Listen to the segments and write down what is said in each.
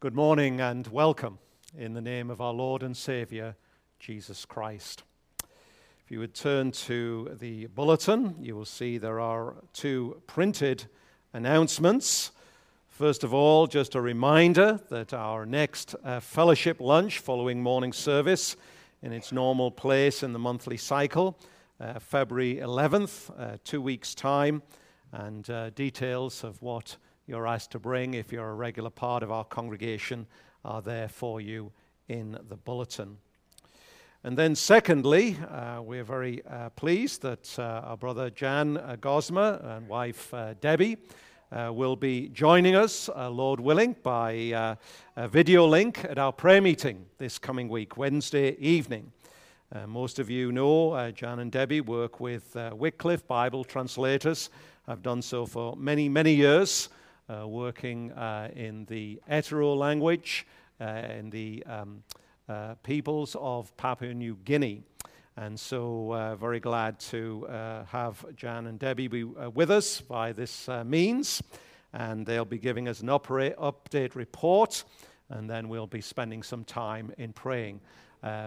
Good morning and welcome in the name of our Lord and Savior, Jesus Christ. If you would turn to the bulletin, you will see there are two printed announcements. First of all, just a reminder that our next uh, fellowship lunch following morning service in its normal place in the monthly cycle, uh, February 11th, uh, two weeks' time, and uh, details of what you're asked to bring if you're a regular part of our congregation are there for you in the bulletin. And then, secondly, uh, we're very uh, pleased that uh, our brother Jan uh, Gosma and wife uh, Debbie uh, will be joining us, Lord willing, by a video link at our prayer meeting this coming week, Wednesday evening. most of you know Jan and Debbie work with Wycliffe Bible translators. I've done so for many, many years uh, working uh, in the Etoro language, uh, in the um, uh, peoples of Papua New Guinea. And so, uh, very glad to uh, have Jan and Debbie be with us by this means. And they'll be giving us an update report, and then we'll be spending some time in praying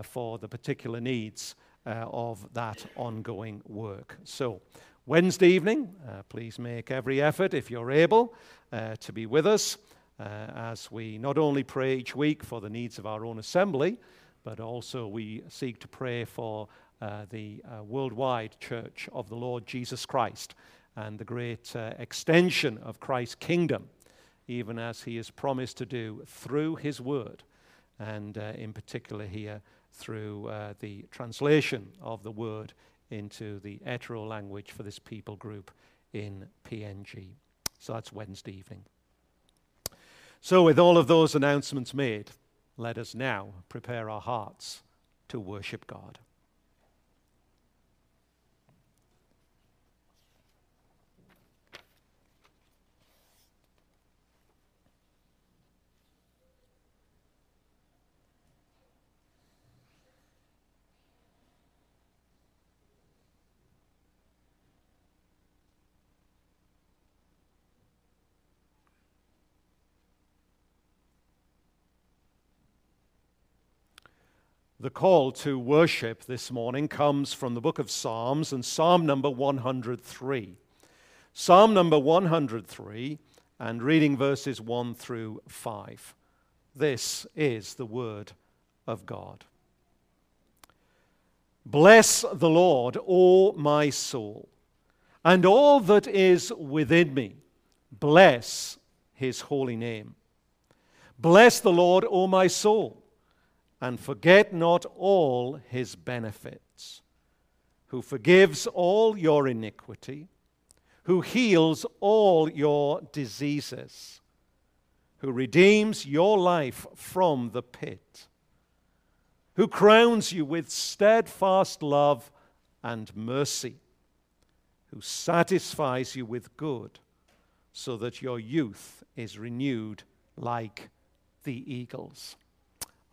for the particular needs of that ongoing work. So, Wednesday evening, uh, please make every effort, if you're able, uh, to be with us uh, as we not only pray each week for the needs of our own assembly, but also we seek to pray for uh, the uh, worldwide church of the Lord Jesus Christ and the great uh, extension of Christ's kingdom, even as he has promised to do through his word, and in particular here through the translation of the word into the Etoro language for this people group in PNG. So that's Wednesday evening. So, with all of those announcements made, let us now prepare our hearts to worship God. The call to worship this morning comes from the book of Psalms and Psalm number 103. Psalm number 103 and reading verses 1 through 5. This is the word of God. Bless the Lord, O my soul, and all that is within me. Bless his holy name. Bless the Lord, O my soul and forget not all his benefits, who forgives all your iniquity, who heals all your diseases, who redeems your life from the pit, who crowns you with steadfast love and mercy, who satisfies you with good, so that your youth is renewed like the eagles.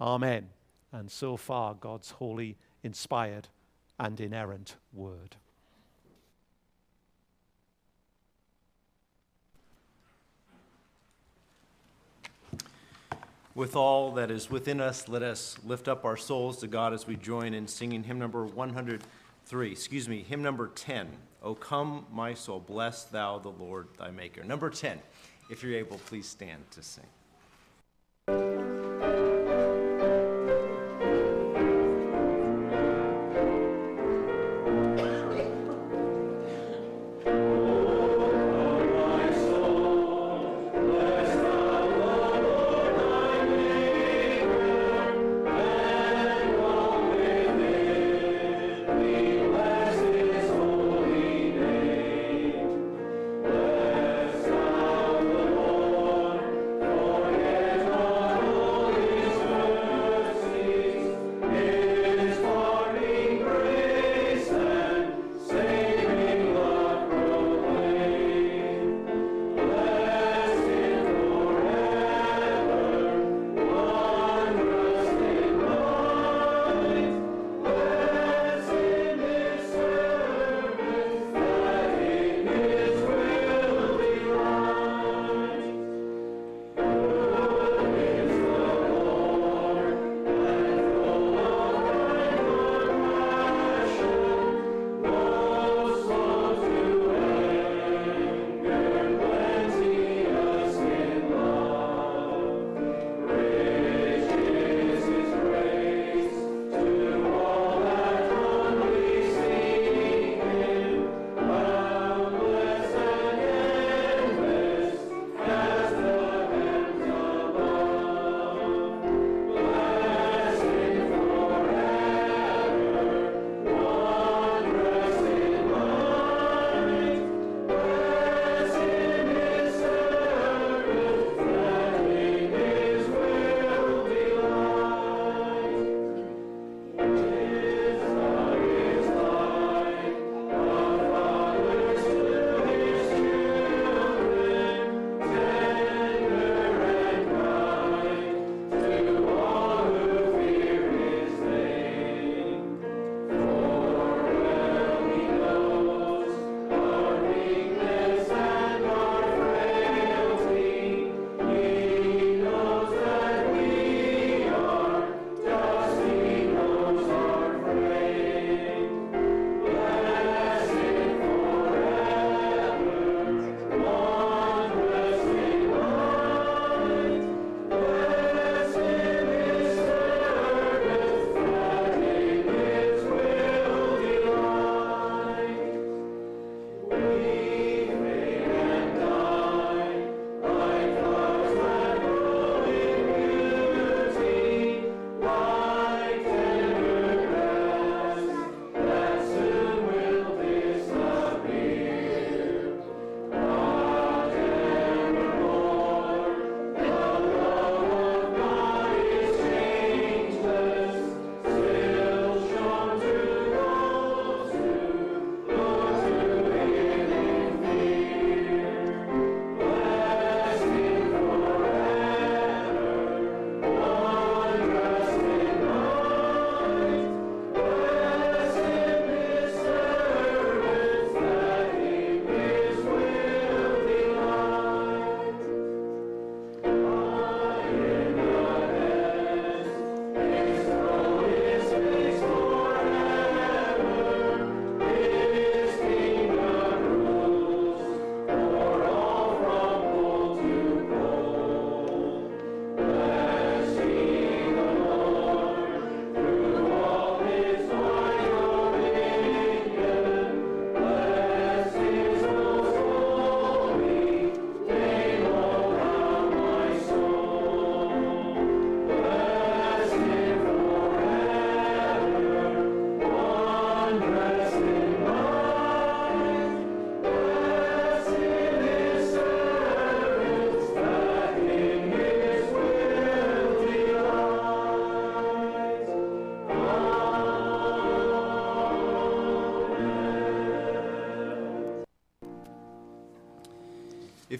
Amen and so far God's holy, inspired, and inerrant word. With all that is within us, let us lift up our souls to God as we join in singing hymn number 103, excuse me, hymn number 10. O come, my soul, bless thou the Lord thy Maker. Number 10. If you're able, please stand to sing.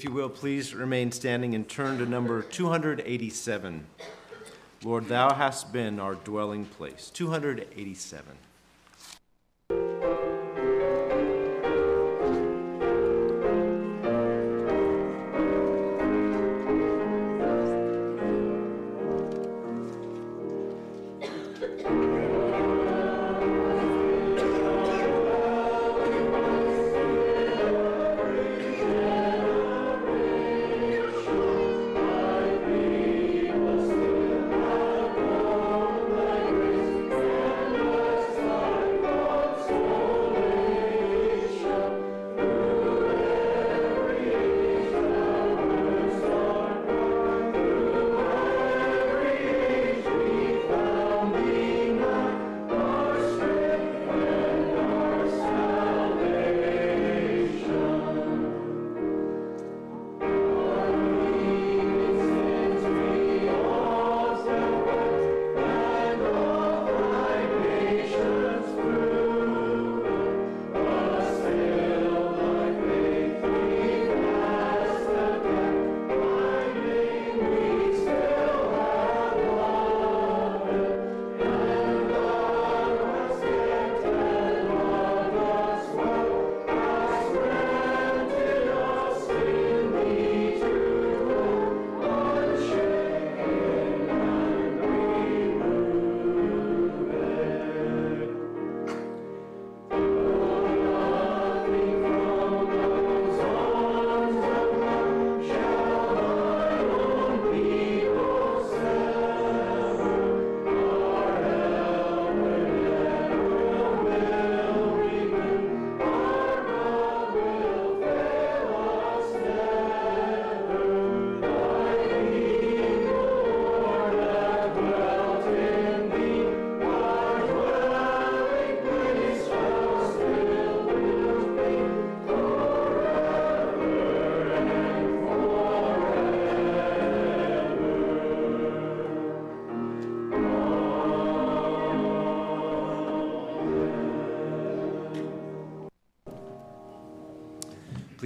If you will, please remain standing and turn to number 287. Lord, thou hast been our dwelling place. 287.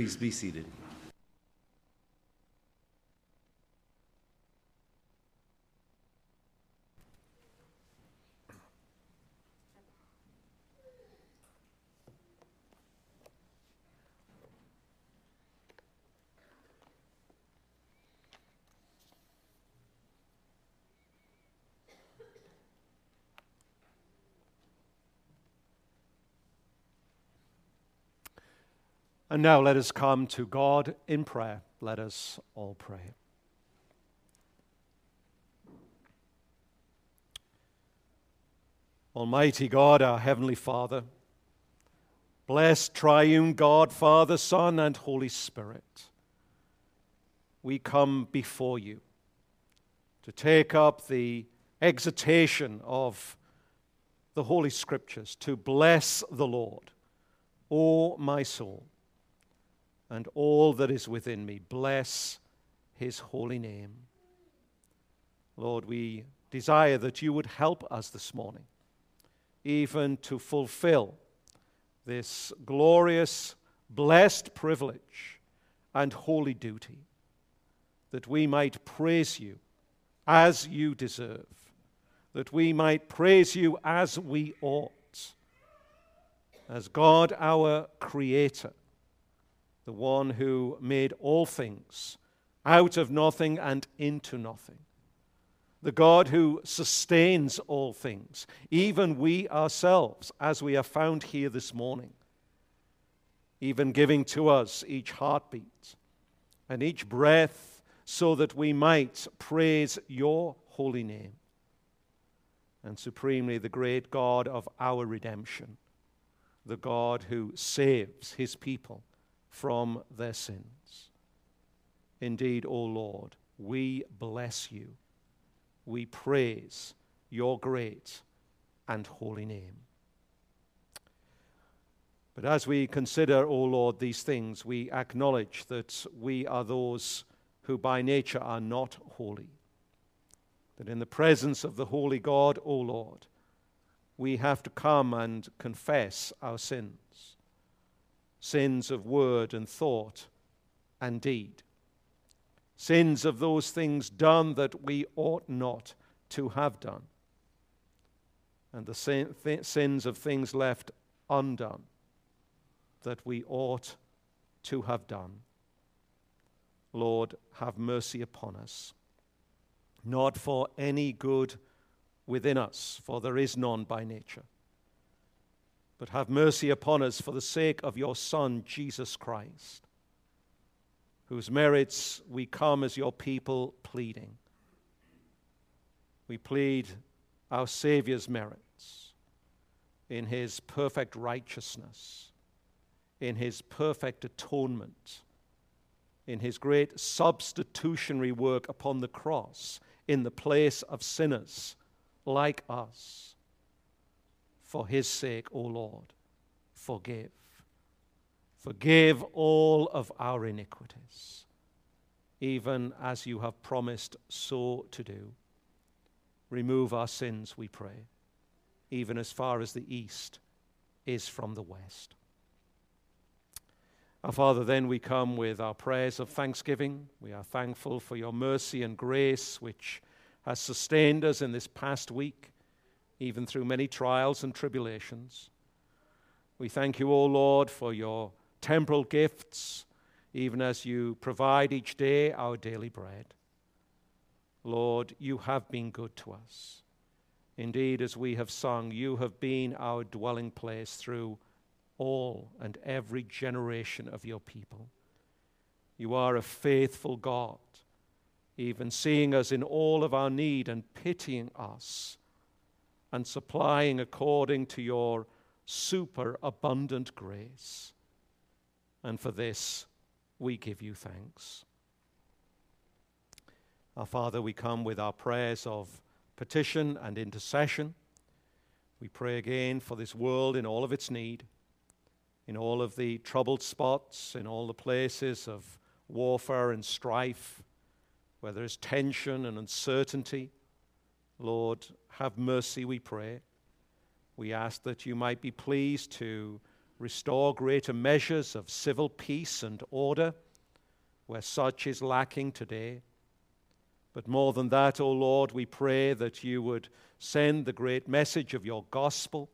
Please be seated. And now let us come to God in prayer. Let us all pray. Almighty God, our Heavenly Father, blessed triune God, Father, Son, and Holy Spirit, we come before you to take up the exhortation of the Holy Scriptures to bless the Lord, O my soul and all that is within me. Bless his holy name. Lord, we desire that you would help us this morning, even to fulfill this glorious, blessed privilege and holy duty, that we might praise you as you deserve, that we might praise you as we ought, as God our Creator the one who made all things out of nothing and into nothing, the God who sustains all things, even we ourselves, as we are found here this morning, even giving to us each heartbeat and each breath so that we might praise your holy name. And supremely, the great God of our redemption, the God who saves his people from their sins. Indeed, O Lord, we bless you. We praise your great and holy name. But as we consider, O Lord, these things, we acknowledge that we are those who by nature are not holy. That in the presence of the holy God, O Lord, we have to come and confess our sins sins of word and thought and deed. Sins of those things done that we ought not to have done. And the sin, th- sins of things left undone that we ought to have done. Lord, have mercy upon us. Not for any good within us, for there is none by nature. But have mercy upon us for the sake of your Son, Jesus Christ, whose merits we come as your people pleading. We plead our Saviour's merits in his perfect righteousness, in his perfect atonement, in his great substitutionary work upon the cross in the place of sinners like us. For his sake, O Lord, forgive. Forgive all of our iniquities, even as you have promised so to do. Remove our sins, we pray, even as far as the east is from the west. Our Father, then we come with our prayers of thanksgiving. We are thankful for your mercy and grace, which has sustained us in this past week, even through many trials and tribulations. We thank you, O Lord, for your temporal gifts, even as you provide each day our daily bread. Lord, you have been good to us. Indeed, as we have sung, you have been our dwelling place through all and every generation of your people. You are a faithful God even seeing us in all of our need and pitying us and supplying according to your superabundant grace. And for this, we give you thanks. Our Father, we come with our prayers of petition and intercession. We pray again for this world in all of its need, in all of the troubled spots, in all the places of warfare and strife where there is tension and uncertainty. Lord, have mercy, we pray. We ask that you might be pleased to restore greater measures of civil peace and order where such is lacking today. But more than that, O Lord, we pray that you would send the great message of your gospel,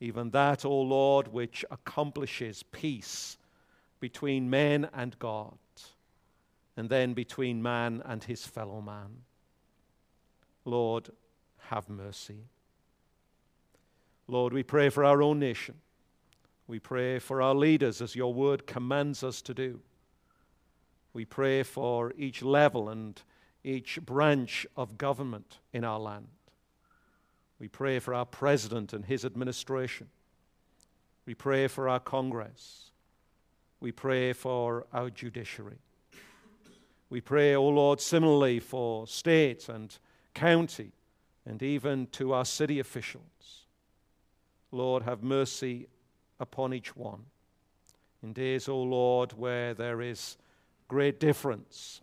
even that, O Lord, which accomplishes peace between men and God and then between man and his fellow man. Lord, have mercy. Lord, we pray for our own nation. We pray for our leaders as your word commands us to do. We pray for each level and each branch of government in our land. We pray for our president and his administration. We pray for our Congress. We pray for our judiciary. We pray, O oh Lord, similarly for state and county and even to our city officials. Lord, have mercy upon each one. In days, O oh Lord, where there is great difference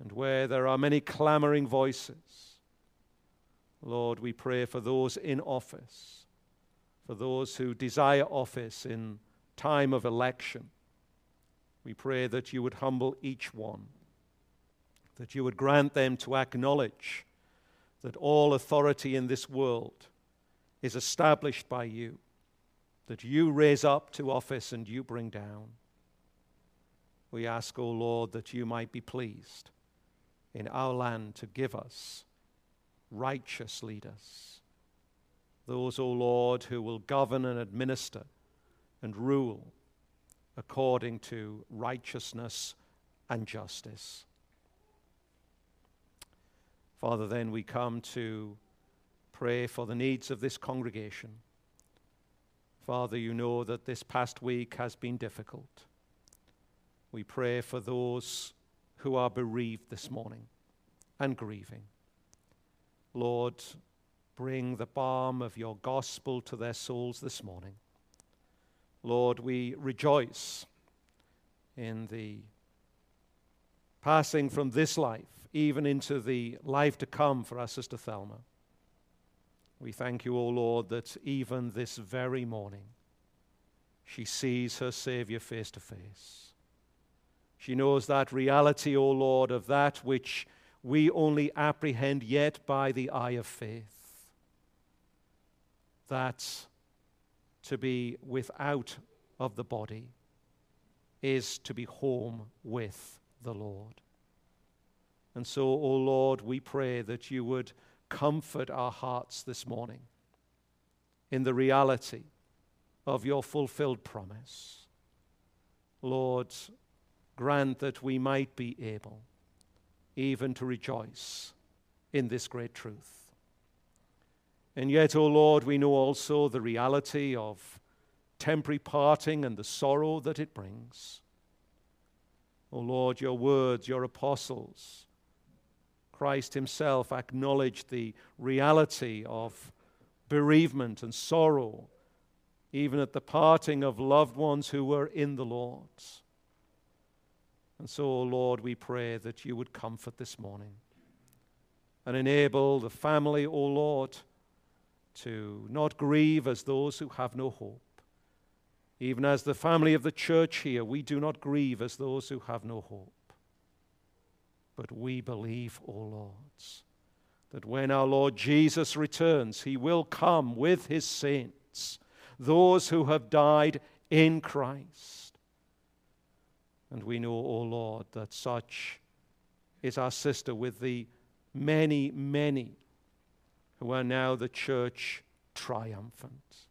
and where there are many clamoring voices, Lord, we pray for those in office, for those who desire office in time of election. We pray that you would humble each one that you would grant them to acknowledge that all authority in this world is established by you, that you raise up to office and you bring down. We ask, O oh Lord, that you might be pleased in our land to give us righteous leaders, those, O oh Lord, who will govern and administer and rule according to righteousness and justice. Father, then we come to pray for the needs of this congregation. Father, you know that this past week has been difficult. We pray for those who are bereaved this morning and grieving. Lord, bring the balm of your gospel to their souls this morning. Lord, we rejoice in the passing from this life even into the life to come for our sister Thelma. We thank you, O Lord, that even this very morning she sees her Savior face to face. She knows that reality, O Lord, of that which we only apprehend yet by the eye of faith. That to be without of the body is to be home with the Lord. And so, O Lord, we pray that you would comfort our hearts this morning in the reality of your fulfilled promise. Lord, grant that we might be able even to rejoice in this great truth. And yet, O Lord, we know also the reality of temporary parting and the sorrow that it brings. O Lord, your words, your apostles, Christ Himself acknowledged the reality of bereavement and sorrow, even at the parting of loved ones who were in the Lord. And so, Lord, we pray that you would comfort this morning and enable the family, O Lord, to not grieve as those who have no hope. Even as the family of the church here, we do not grieve as those who have no hope. But we believe, O Lord, that when our Lord Jesus returns, he will come with his saints, those who have died in Christ. And we know, O Lord, that such is our sister with the many, many who are now the church triumphant.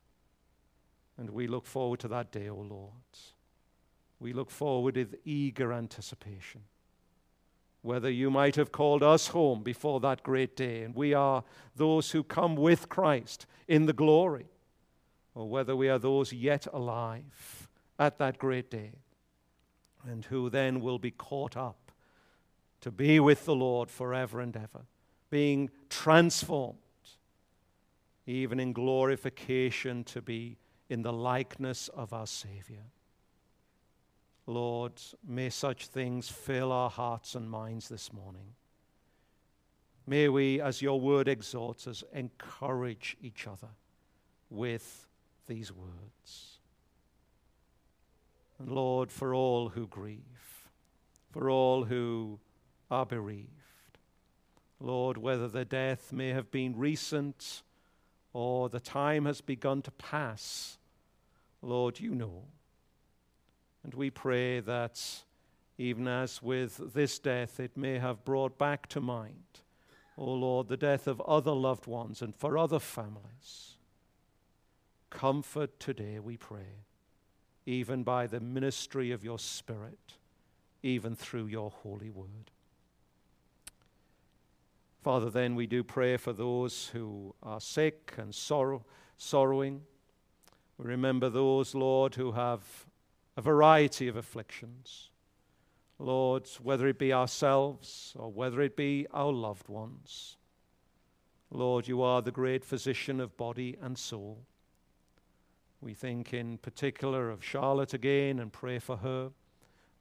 And we look forward to that day, O Lord. We look forward with eager anticipation. Whether you might have called us home before that great day, and we are those who come with Christ in the glory, or whether we are those yet alive at that great day, and who then will be caught up to be with the Lord forever and ever, being transformed, even in glorification to be in the likeness of our Savior. Lord, may such things fill our hearts and minds this morning. May we, as your word exhorts us, encourage each other with these words. And Lord, for all who grieve, for all who are bereaved, Lord, whether the death may have been recent or the time has begun to pass, Lord, you know. And we pray that even as with this death, it may have brought back to mind, O oh Lord, the death of other loved ones and for other families. Comfort today, we pray, even by the ministry of your Spirit, even through your holy word. Father, then we do pray for those who are sick and sorrow, sorrowing. We remember those, Lord, who have a variety of afflictions. Lord, whether it be ourselves or whether it be our loved ones. Lord, you are the great physician of body and soul. We think in particular of Charlotte again and pray for her.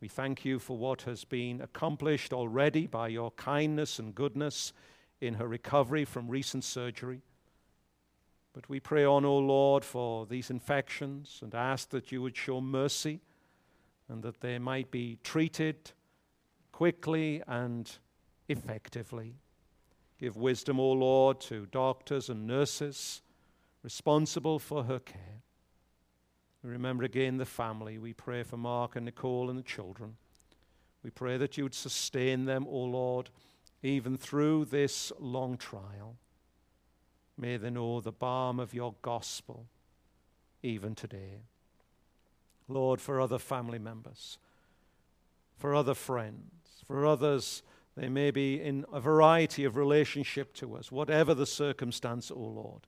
We thank you for what has been accomplished already by your kindness and goodness in her recovery from recent surgery. But we pray on, O Lord, for these infections and ask that you would show mercy and that they might be treated quickly and effectively. Give wisdom, O Lord, to doctors and nurses responsible for her care. We remember again the family. We pray for Mark and Nicole and the children. We pray that you would sustain them, O Lord, even through this long trial. May they know the balm of your gospel even today. Lord, for other family members, for other friends, for others, they may be in a variety of relationship to us, whatever the circumstance, O oh Lord.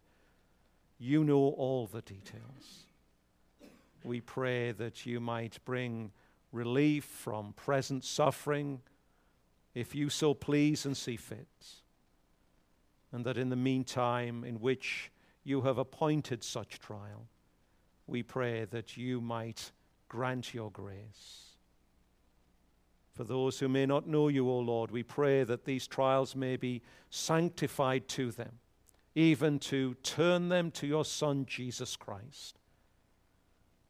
You know all the details. We pray that you might bring relief from present suffering, if you so please and see fit and that in the meantime, in which you have appointed such trial, we pray that you might grant your grace. For those who may not know you, O Lord, we pray that these trials may be sanctified to them, even to turn them to your Son, Jesus Christ.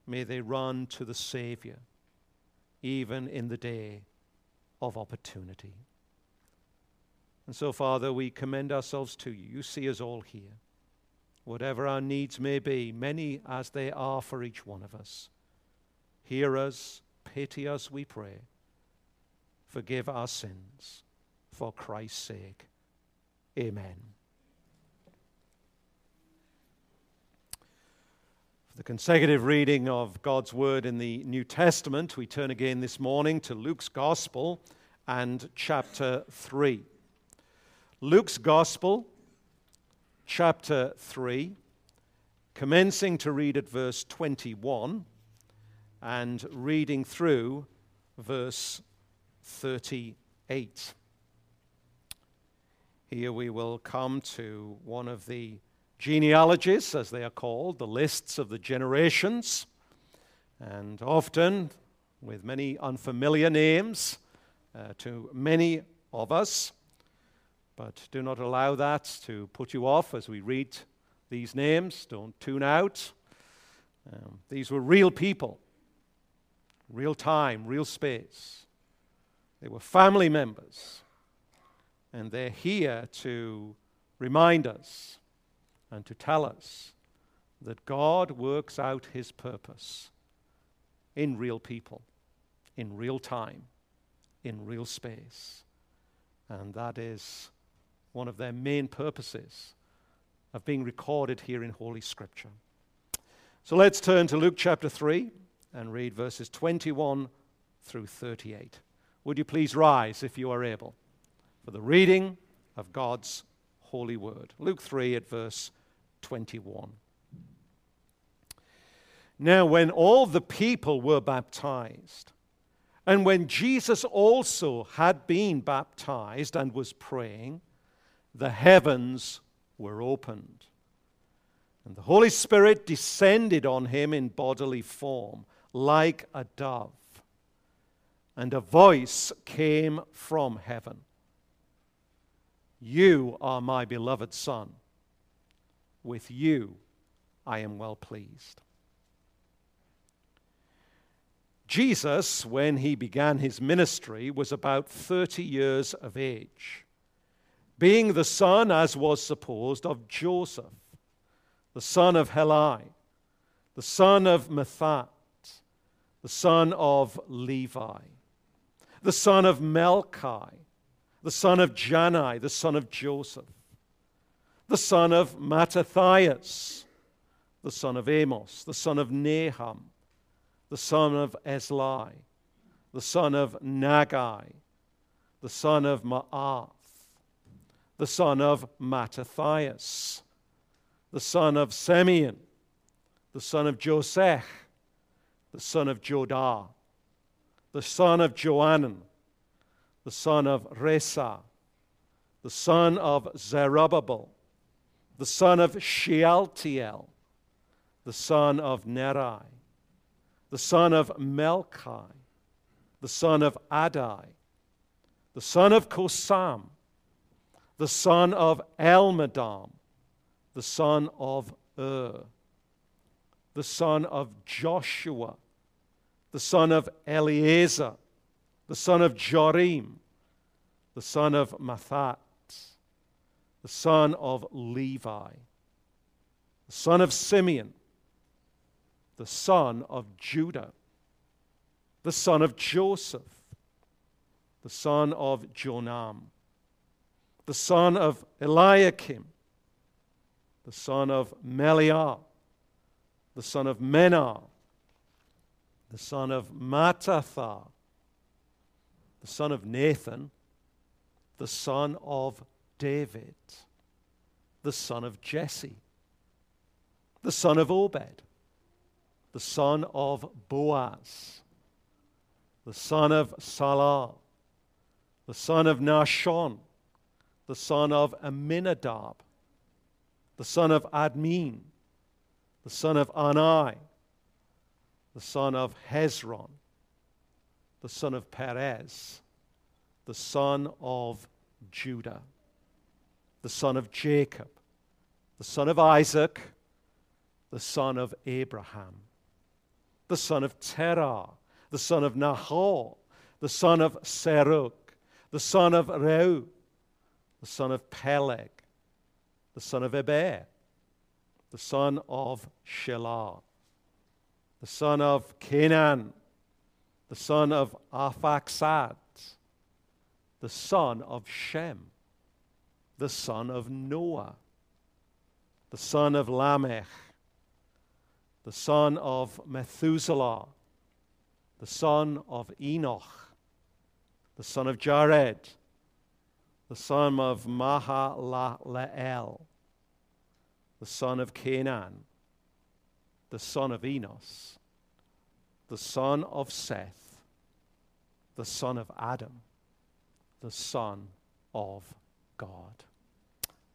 May they run to the Savior even in the day of opportunity. And so, Father, we commend ourselves to you. You see us all here. Whatever our needs may be, many as they are for each one of us. Hear us, pity us, we pray. Forgive our sins for Christ's sake. Amen. For the consecutive reading of God's Word in the New Testament, we turn again this morning to Luke's Gospel and chapter 3. Luke's Gospel, chapter 3, commencing to read at verse 21 and reading through verse 38. Here we will come to one of the genealogies, as they are called, the lists of the generations, and often with many unfamiliar names uh, to many of us. But do not allow that to put you off as we read these names. Don't tune out. Um, these were real people, real time, real space. They were family members and they're here to remind us and to tell us that God works out his purpose in real people, in real time, in real space. And that is one of their main purposes of being recorded here in Holy Scripture. So let's turn to Luke chapter 3 and read verses 21 through 38. Would you please rise if you are able? for the reading of God's holy word. Luke 3 at verse 21. Now, when all the people were baptized, and when Jesus also had been baptized and was praying, the heavens were opened. And the Holy Spirit descended on him in bodily form, like a dove. And a voice came from heaven you are my beloved Son. With you I am well pleased. Jesus, when he began his ministry, was about 30 years of age, being the son, as was supposed, of Joseph, the son of Heli, the son of Matthat, the son of Levi, the son of Melchi the son of Jannai, the son of Joseph, the son of Mattathias, the son of Amos, the son of Nahum, the son of Esli, the son of Naggai, the son of Maath, the son of Mattathias, the son of Simeon, the son of Joseph, the son of Joda, the son of Joanan, the son of Rhesa, the son of Zerubbabel, the son of Shealtiel, the son of Neri, the son of Melchi, the son of Addi, the son of Cosam, the son of Elmadam, the son of Ur, the son of Joshua, the son of Eleazar, the son of Jorim, the son of Matthat, the son of Levi, the son of Simeon, the son of Judah, the son of Joseph, the son of Jonam, the son of Eliakim, the son of Melea, the son of Menna, the son of Mattatha, the son of Nathan, the son of David, the son of Jesse, the son of Obed, the son of Boaz, the son of Sala, the son of Nahshon, the son of Amminadab, the son of Admin, the son of Arni, the son of Hezron, the son of Perez, the son of Judah, the son of Jacob, the son of Isaac, the son of Abraham, the son of Terah, the son of Nahor, the son of Serug, the son of Reu, the son of Peleg, the son of Eber, the son of Shelah, the son of Cainan, the son of Arphaxad, the son of Shem, the son of Noah, the son of Lamech, the son of Methuselah, the son of Enoch, the son of Jared, the son of Mahalalel, the son of Cainan, the son of Enos, the son of Seth, the son of Adam, the son of God.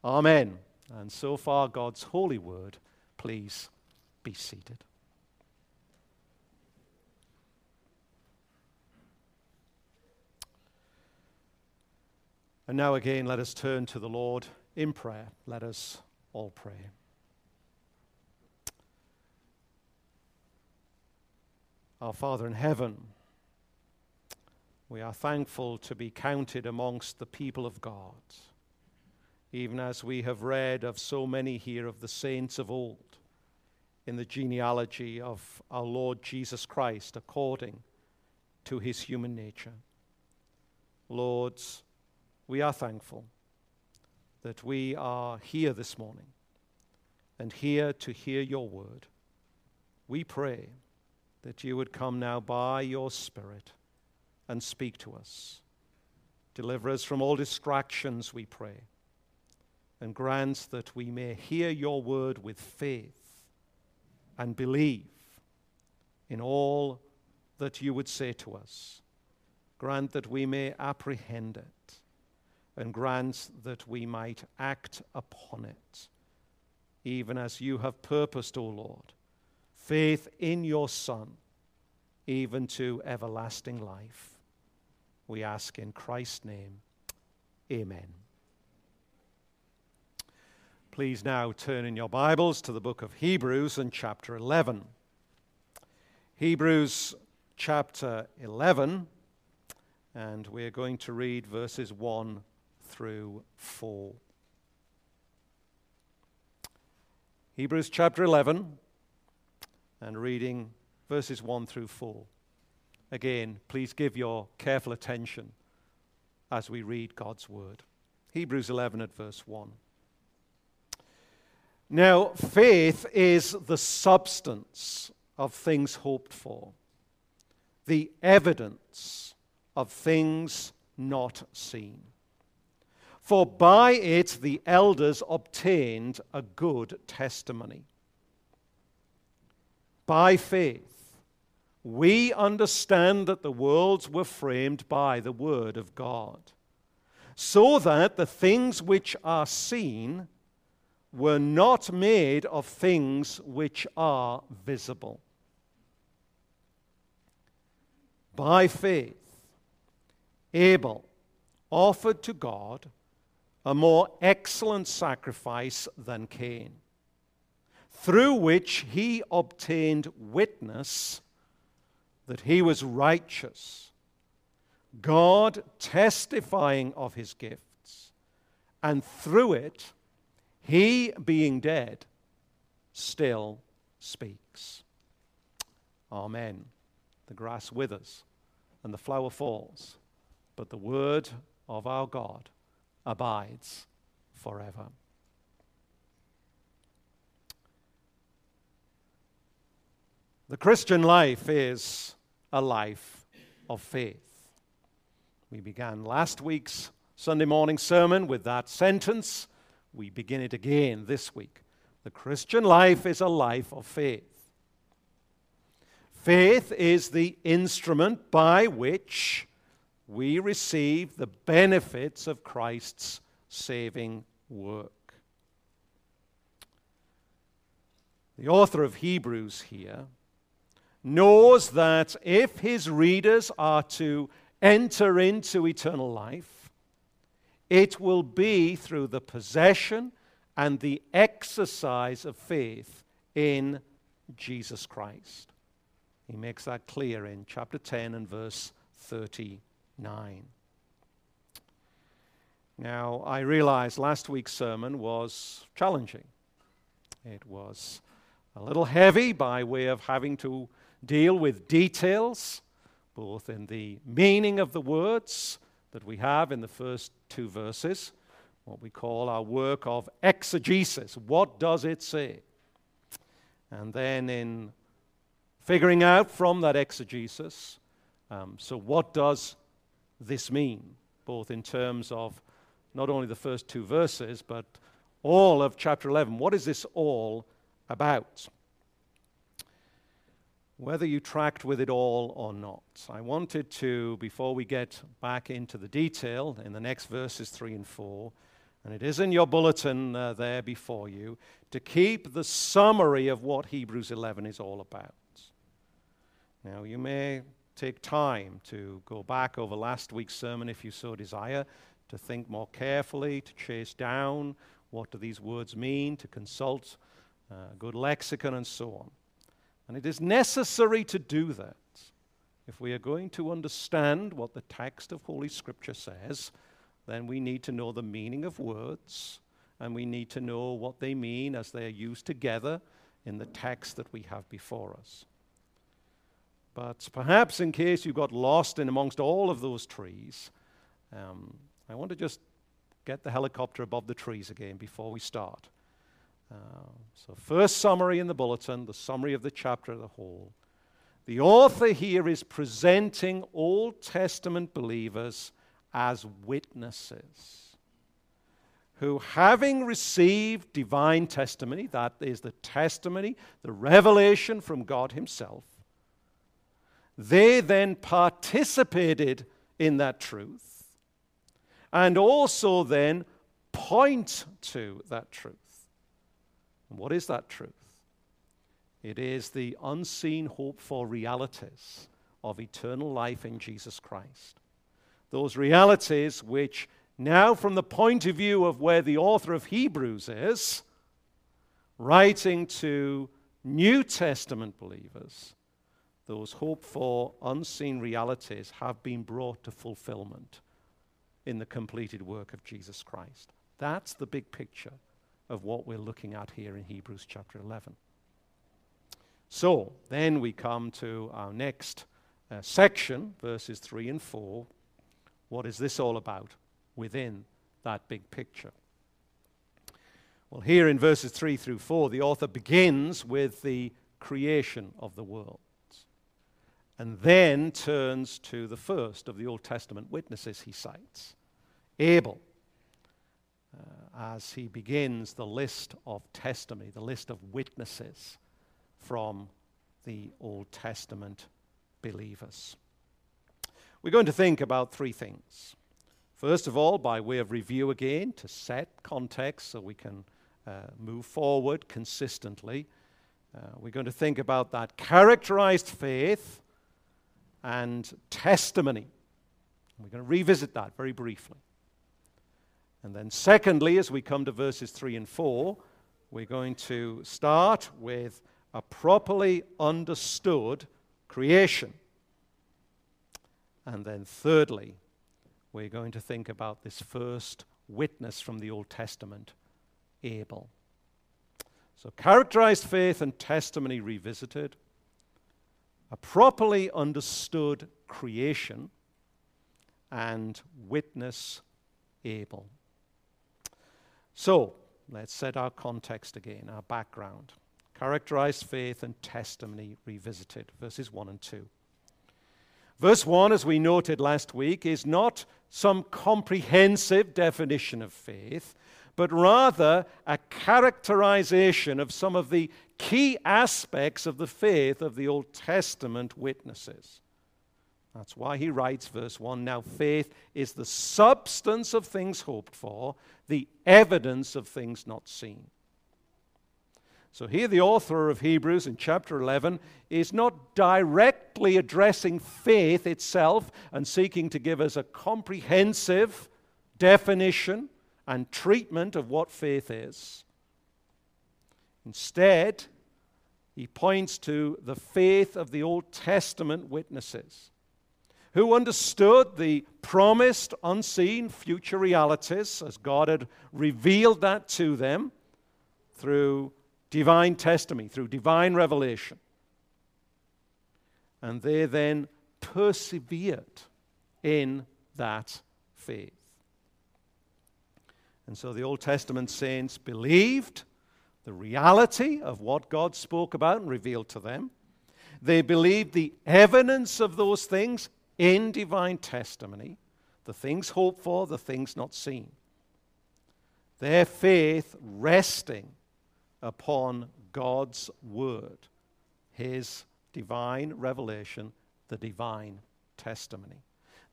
Amen. And so far, God's holy word. Please be seated. And now again, let us turn to the Lord in prayer. Let us all pray. Our Father in heaven, we are thankful to be counted amongst the people of God, even as we have read of so many here of the saints of old in the genealogy of our Lord Jesus Christ according to his human nature. Lords, we are thankful that we are here this morning and here to hear your word. We pray that you would come now by your Spirit and speak to us. Deliver us from all distractions, we pray, and grant that we may hear your word with faith and believe in all that you would say to us. Grant that we may apprehend it, and grant that we might act upon it, even as you have purposed, O Lord. Faith in your Son, even to everlasting life. We ask in Christ's name. Amen. Please now turn in your Bibles to the book of Hebrews and chapter 11. Hebrews chapter 11, and we're going to read verses 1 through 4. Hebrews chapter 11, and reading verses 1 through 4. Again, please give your careful attention as we read God's word. Hebrews 11 at verse 1. Now, faith is the substance of things hoped for, the evidence of things not seen. For by it the elders obtained a good testimony. By faith, we understand that the worlds were framed by the Word of God, so that the things which are seen were not made of things which are visible. By faith, Abel offered to God a more excellent sacrifice than Cain, through which he obtained witness that he was righteous, God testifying of his gifts, and through it, he, being dead, still speaks. Amen. The grass withers and the flower falls, but the word of our God abides forever. The Christian life is a life of faith. We began last week's Sunday morning sermon with that sentence we begin it again this week. The Christian life is a life of faith. Faith is the instrument by which we receive the benefits of Christ's saving work. The author of Hebrews here knows that if his readers are to enter into eternal life, it will be through the possession and the exercise of faith in Jesus Christ. He makes that clear in chapter 10 and verse 39. Now, I realize last week's sermon was challenging. It was a little heavy by way of having to deal with details, both in the meaning of the words that we have in the first two verses, what we call our work of exegesis. What does it say? And then in figuring out from that exegesis, um, so what does this mean, both in terms of not only the first two verses, but all of chapter 11? What is this all about? Whether you tracked with it all or not. I wanted to, before we get back into the detail in the next verses 3 and 4, and it is in your bulletin uh, there before you, to keep the summary of what Hebrews 11 is all about. Now, you may take time to go back over last week's sermon if you so desire, to think more carefully, to chase down what do these words mean, to consult a uh, good lexicon, and so on. And it is necessary to do that if we are going to understand what the text of Holy Scripture says then we need to know the meaning of words and we need to know what they mean as they are used together in the text that we have before us. But perhaps, in case you got lost in amongst all of those trees, um, I want to just get the helicopter above the trees again before we start. Uh, so, first summary in the bulletin, the summary of the chapter as a whole. The author here is presenting Old Testament believers as witnesses who, having received divine testimony, that is the testimony, the revelation from God Himself, they then participated in that truth and also then point to that truth. And what is that truth? It is the unseen hope for realities of eternal life in Jesus Christ those realities which, now, from the point of view of where the author of Hebrews is, writing to New Testament believers, those hoped for unseen realities have been brought to fulfillment in the completed work of Jesus Christ. That's the big picture of what we're looking at here in Hebrews chapter 11. So, then we come to our next uh, section, verses 3 and 4, what is this all about within that big picture? Well, here in verses 3 through 4, the author begins with the creation of the world and then turns to the first of the Old Testament witnesses he cites, Abel, uh, as he begins the list of testimony, the list of witnesses from the Old Testament believers. We're going to think about three things. First of all, by way of review again, to set context so we can uh, move forward consistently, uh, we're going to think about that characterized faith and testimony. We're going to revisit that very briefly. And then, secondly, as we come to verses 3 and 4, we're going to start with a properly understood creation. And then, thirdly, we're going to think about this first witness from the Old Testament, Abel. So, characterized faith and testimony revisited, a properly understood creation, and witness Abel. So, let's set our context again, our background. Characterized faith and testimony revisited, verses 1 and 2. Verse 1, as we noted last week, is not some comprehensive definition of faith, but rather a characterization of some of the key aspects of the faith of the Old Testament witnesses. That's why he writes, verse 1 Now faith is the substance of things hoped for, the evidence of things not seen. So here, the author of Hebrews in chapter 11 is not directly addressing faith itself and seeking to give us a comprehensive definition and treatment of what faith is. Instead, he points to the faith of the Old Testament witnesses who understood the promised, unseen future realities as God had revealed that to them through divine testimony, through divine revelation. And they then persevered in that faith. And so the Old Testament saints believed the reality of what God spoke about and revealed to them. They believed the evidence of those things in divine testimony, the things hoped for, the things not seen. Their faith resting upon God's word, his divine revelation, the divine testimony.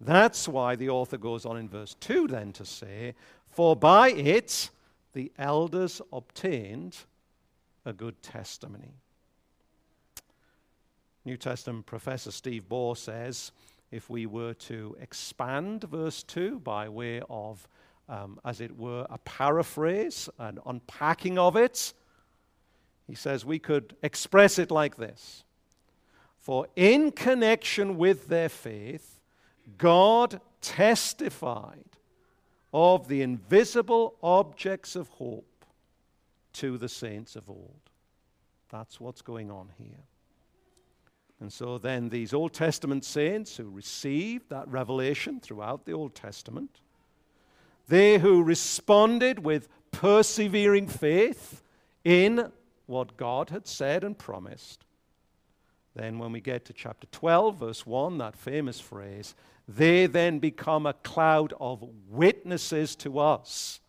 That's why the author goes on in verse 2 then to say, For by it the elders obtained a good testimony. New Testament professor Steve Baugh says, if we were to expand verse 2 by way of, um, as it were, a paraphrase, an unpacking of it, he says we could express it like this For in connection with their faith, God testified of the invisible objects of hope to the saints of old. That's what's going on here. And so then these Old Testament saints who received that revelation throughout the Old Testament, they who responded with persevering faith in what God had said and promised. Then, when we get to chapter 12, verse 1, that famous phrase, they then become a cloud of witnesses to us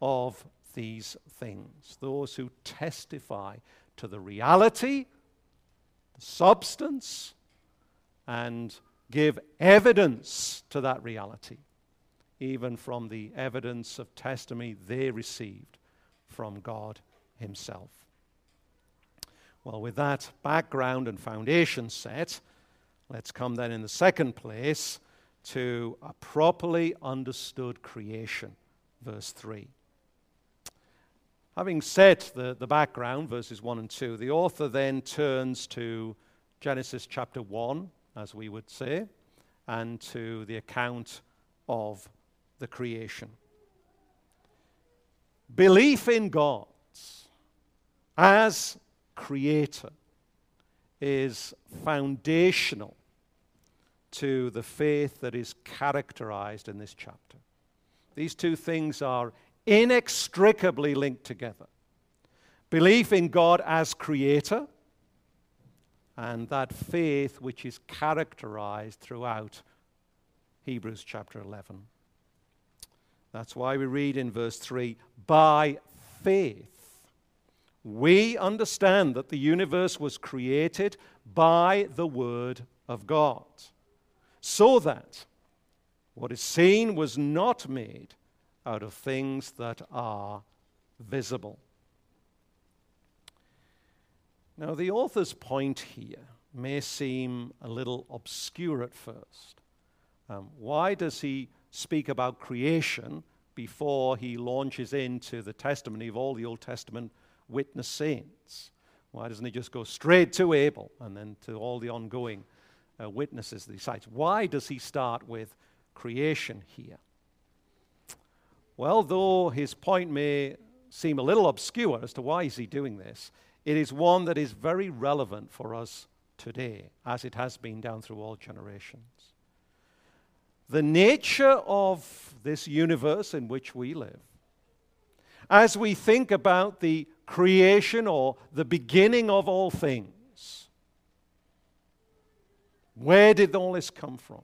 of these things. Those who testify to the reality, the substance, and give evidence to that reality, even from the evidence of testimony they received from God Himself. Well, with that background and foundation set, Let's come then in the second place to a properly understood creation, verse 3. Having set the, the background, verses 1 and 2, the author then turns to Genesis chapter 1, as we would say, and to the account of the creation. Belief in God as creator is foundational to the faith that is characterized in this chapter. These two things are inextricably linked together belief in God as creator, and that faith which is characterized throughout Hebrews chapter 11. That's why we read in verse 3 by faith. We understand that the universe was created by the Word of God so that what is seen was not made out of things that are visible. Now, the author's point here may seem a little obscure at first. Um, why does he speak about creation before he launches into the testimony of all the Old Testament witness saints? Why doesn't he just go straight to Abel and then to all the ongoing uh, witnesses that he cites. Why does he start with creation here? Well, though his point may seem a little obscure as to why is he doing this, it is one that is very relevant for us today, as it has been down through all generations. The nature of this universe in which we live, as we think about the creation or the beginning of all things, where did all this come from?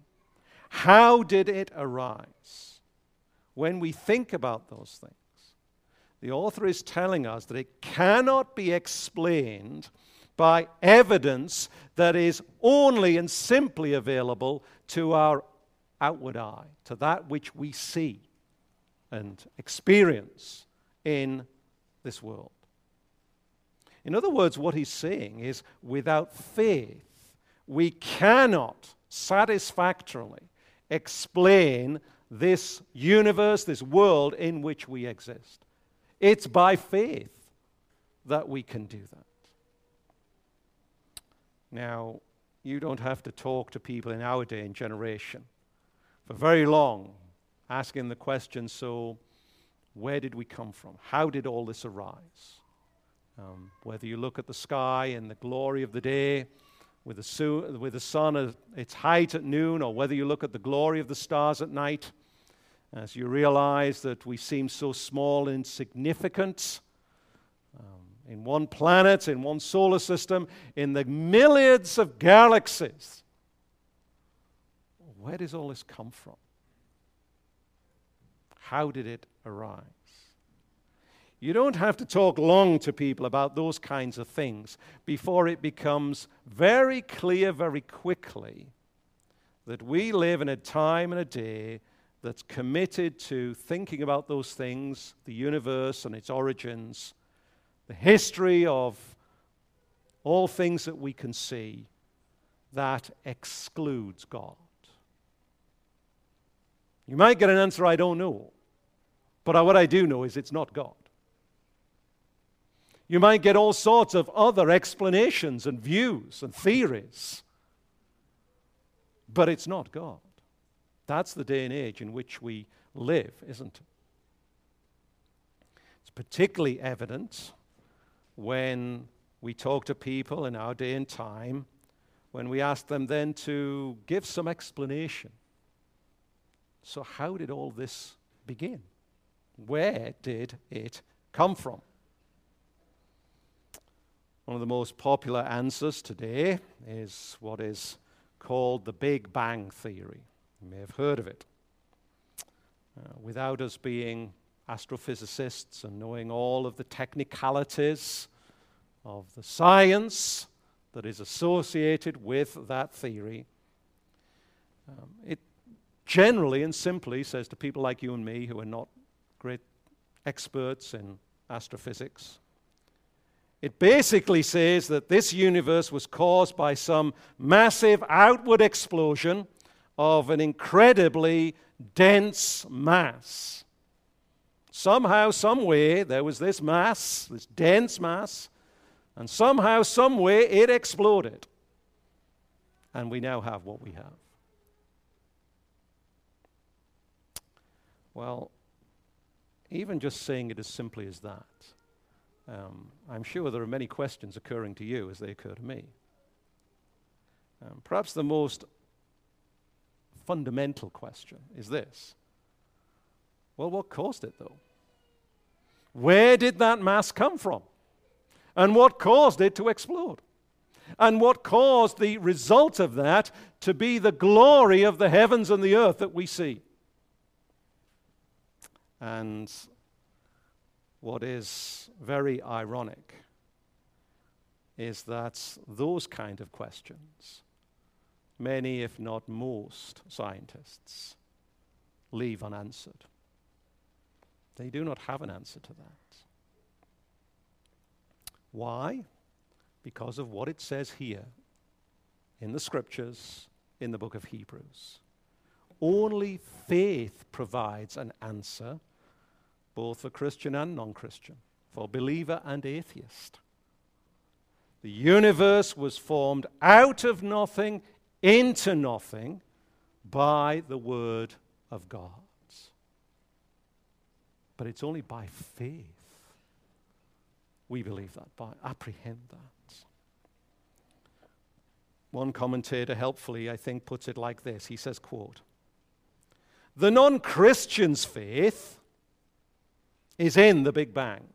How did it arise? When we think about those things, the author is telling us that it cannot be explained by evidence that is only and simply available to our outward eye, to that which we see and experience in this world. In other words, what he's saying is without faith, we cannot satisfactorily explain this universe, this world in which we exist. It's by faith that we can do that. Now, you don't have to talk to people in our day and generation for very long asking the question so, where did we come from? How did all this arise? Um, whether you look at the sky and the glory of the day, with the, su- with the sun at its height at noon, or whether you look at the glory of the stars at night, as you realize that we seem so small and insignificant um, in one planet, in one solar system, in the millions of galaxies. Where does all this come from? How did it arise? You don't have to talk long to people about those kinds of things before it becomes very clear very quickly that we live in a time and a day that's committed to thinking about those things, the universe and its origins, the history of all things that we can see, that excludes God. You might get an answer, I don't know. But what I do know is it's not God. You might get all sorts of other explanations and views and theories. But it's not God. That's the day and age in which we live, isn't it? It's particularly evident when we talk to people in our day and time, when we ask them then to give some explanation. So, how did all this begin? Where did it come from? One of the most popular answers today is what is called the Big Bang Theory. You may have heard of it. Uh, without us being astrophysicists and knowing all of the technicalities of the science that is associated with that theory, um, it generally and simply says to people like you and me who are not great experts in astrophysics it basically says that this universe was caused by some massive outward explosion of an incredibly dense mass. Somehow, someway, there was this mass, this dense mass, and somehow, someway, it exploded. And we now have what we have. Well, even just saying it as simply as that um, I'm sure there are many questions occurring to you as they occur to me. Um, perhaps the most fundamental question is this Well, what caused it, though? Where did that mass come from? And what caused it to explode? And what caused the result of that to be the glory of the heavens and the earth that we see? And what is very ironic is that those kind of questions, many, if not most, scientists leave unanswered. They do not have an answer to that. Why? Because of what it says here in the scriptures in the book of Hebrews. Only faith provides an answer both for Christian and non Christian, for believer and atheist. The universe was formed out of nothing into nothing by the Word of God. But it's only by faith we believe that, by apprehend that. One commentator helpfully, I think, puts it like this. He says, quote, The non-Christian's faith is in the Big Bang.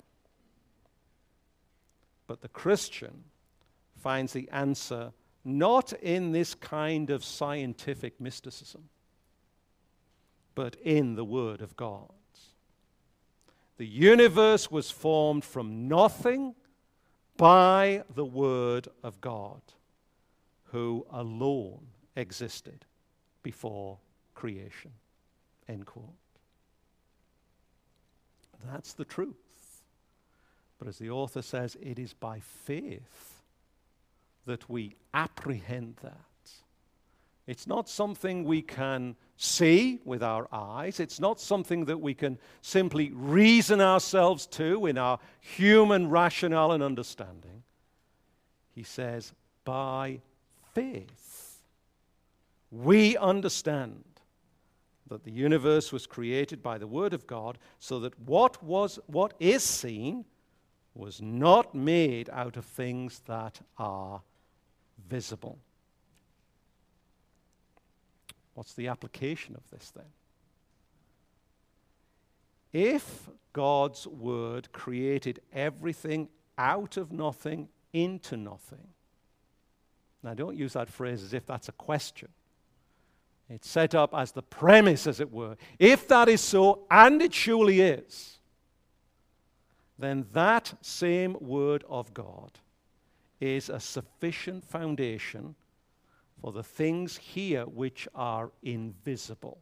But the Christian finds the answer not in this kind of scientific mysticism, but in the Word of God. The universe was formed from nothing by the Word of God, who alone existed before creation. End quote. That's the truth. But as the author says, it is by faith that we apprehend that. It's not something we can see with our eyes. It's not something that we can simply reason ourselves to in our human rationale and understanding. He says, by faith. We understand that the universe was created by the word of God so that what was what is seen was not made out of things that are visible. What's the application of this then? If God's word created everything out of nothing into nothing, now don't use that phrase as if that's a question. It's set up as the premise, as it were. If that is so, and it surely is, then that same word of God is a sufficient foundation for the things here which are invisible,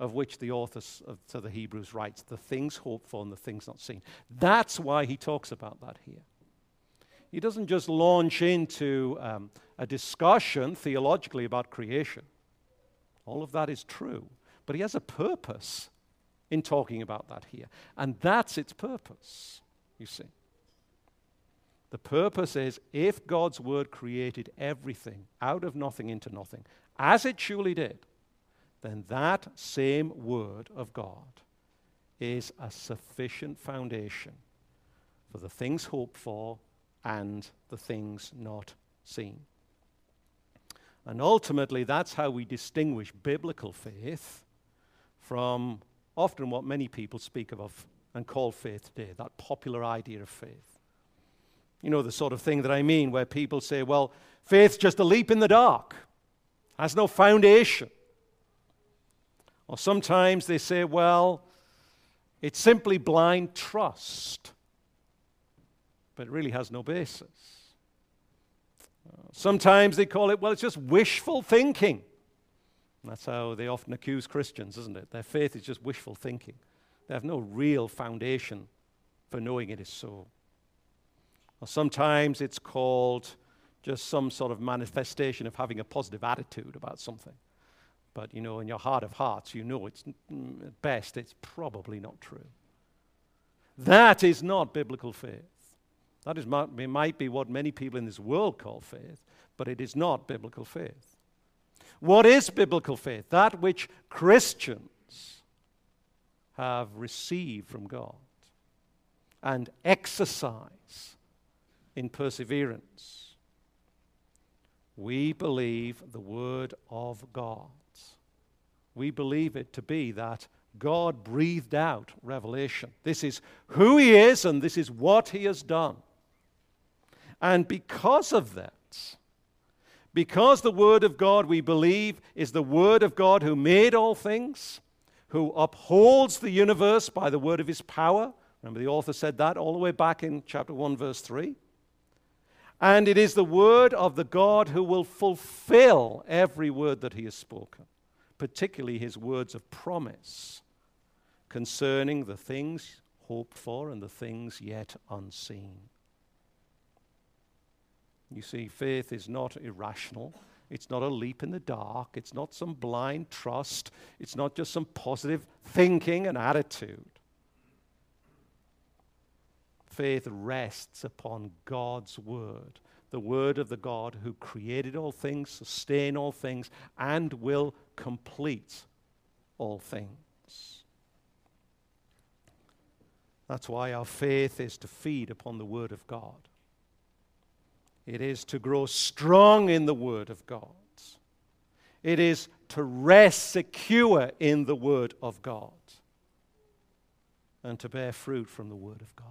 of which the author to the Hebrews writes, the things hoped for and the things not seen. That's why he talks about that here. He doesn't just launch into um, a discussion theologically about creation. All of that is true. But he has a purpose in talking about that here. And that's its purpose, you see. The purpose is if God's word created everything out of nothing into nothing, as it surely did, then that same word of God is a sufficient foundation for the things hoped for and the things not seen. And ultimately, that's how we distinguish biblical faith from often what many people speak of and call faith today, that popular idea of faith. You know, the sort of thing that I mean, where people say, well, faith's just a leap in the dark, has no foundation. Or sometimes they say, well, it's simply blind trust, but it really has no basis. Sometimes they call it, well, it's just wishful thinking. That's how they often accuse Christians, isn't it? Their faith is just wishful thinking. They have no real foundation for knowing it is so. Or sometimes it's called just some sort of manifestation of having a positive attitude about something. But, you know, in your heart of hearts, you know it's at best, it's probably not true. That is not biblical faith. That is, might be what many people in this world call faith, but it is not biblical faith. What is biblical faith? That which Christians have received from God and exercise in perseverance. We believe the Word of God. We believe it to be that God breathed out revelation. This is who He is, and this is what He has done. And because of that, because the Word of God, we believe, is the Word of God who made all things, who upholds the universe by the word of His power. Remember, the author said that all the way back in chapter 1, verse 3. And it is the word of the God who will fulfill every word that He has spoken, particularly His words of promise concerning the things hoped for and the things yet unseen. You see, faith is not irrational. It's not a leap in the dark. It's not some blind trust. It's not just some positive thinking and attitude. Faith rests upon God's word, the word of the God who created all things, sustain all things, and will complete all things. That's why our faith is to feed upon the word of God. It is to grow strong in the Word of God. It is to rest secure in the Word of God and to bear fruit from the Word of God.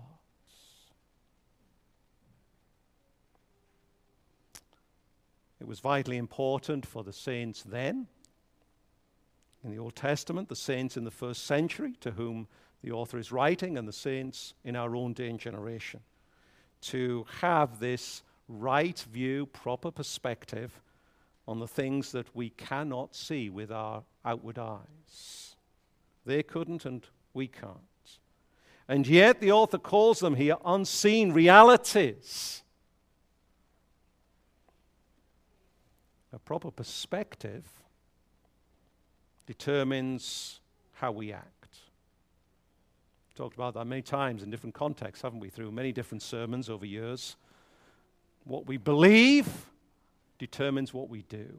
It was vitally important for the saints then, in the Old Testament, the saints in the first century to whom the author is writing, and the saints in our own day and generation, to have this right view, proper perspective on the things that we cannot see with our outward eyes. They couldn't, and we can't. And yet, the author calls them here unseen realities. A proper perspective determines how we act. Talked about that many times in different contexts, haven't we, through many different sermons over years what we believe determines what we do.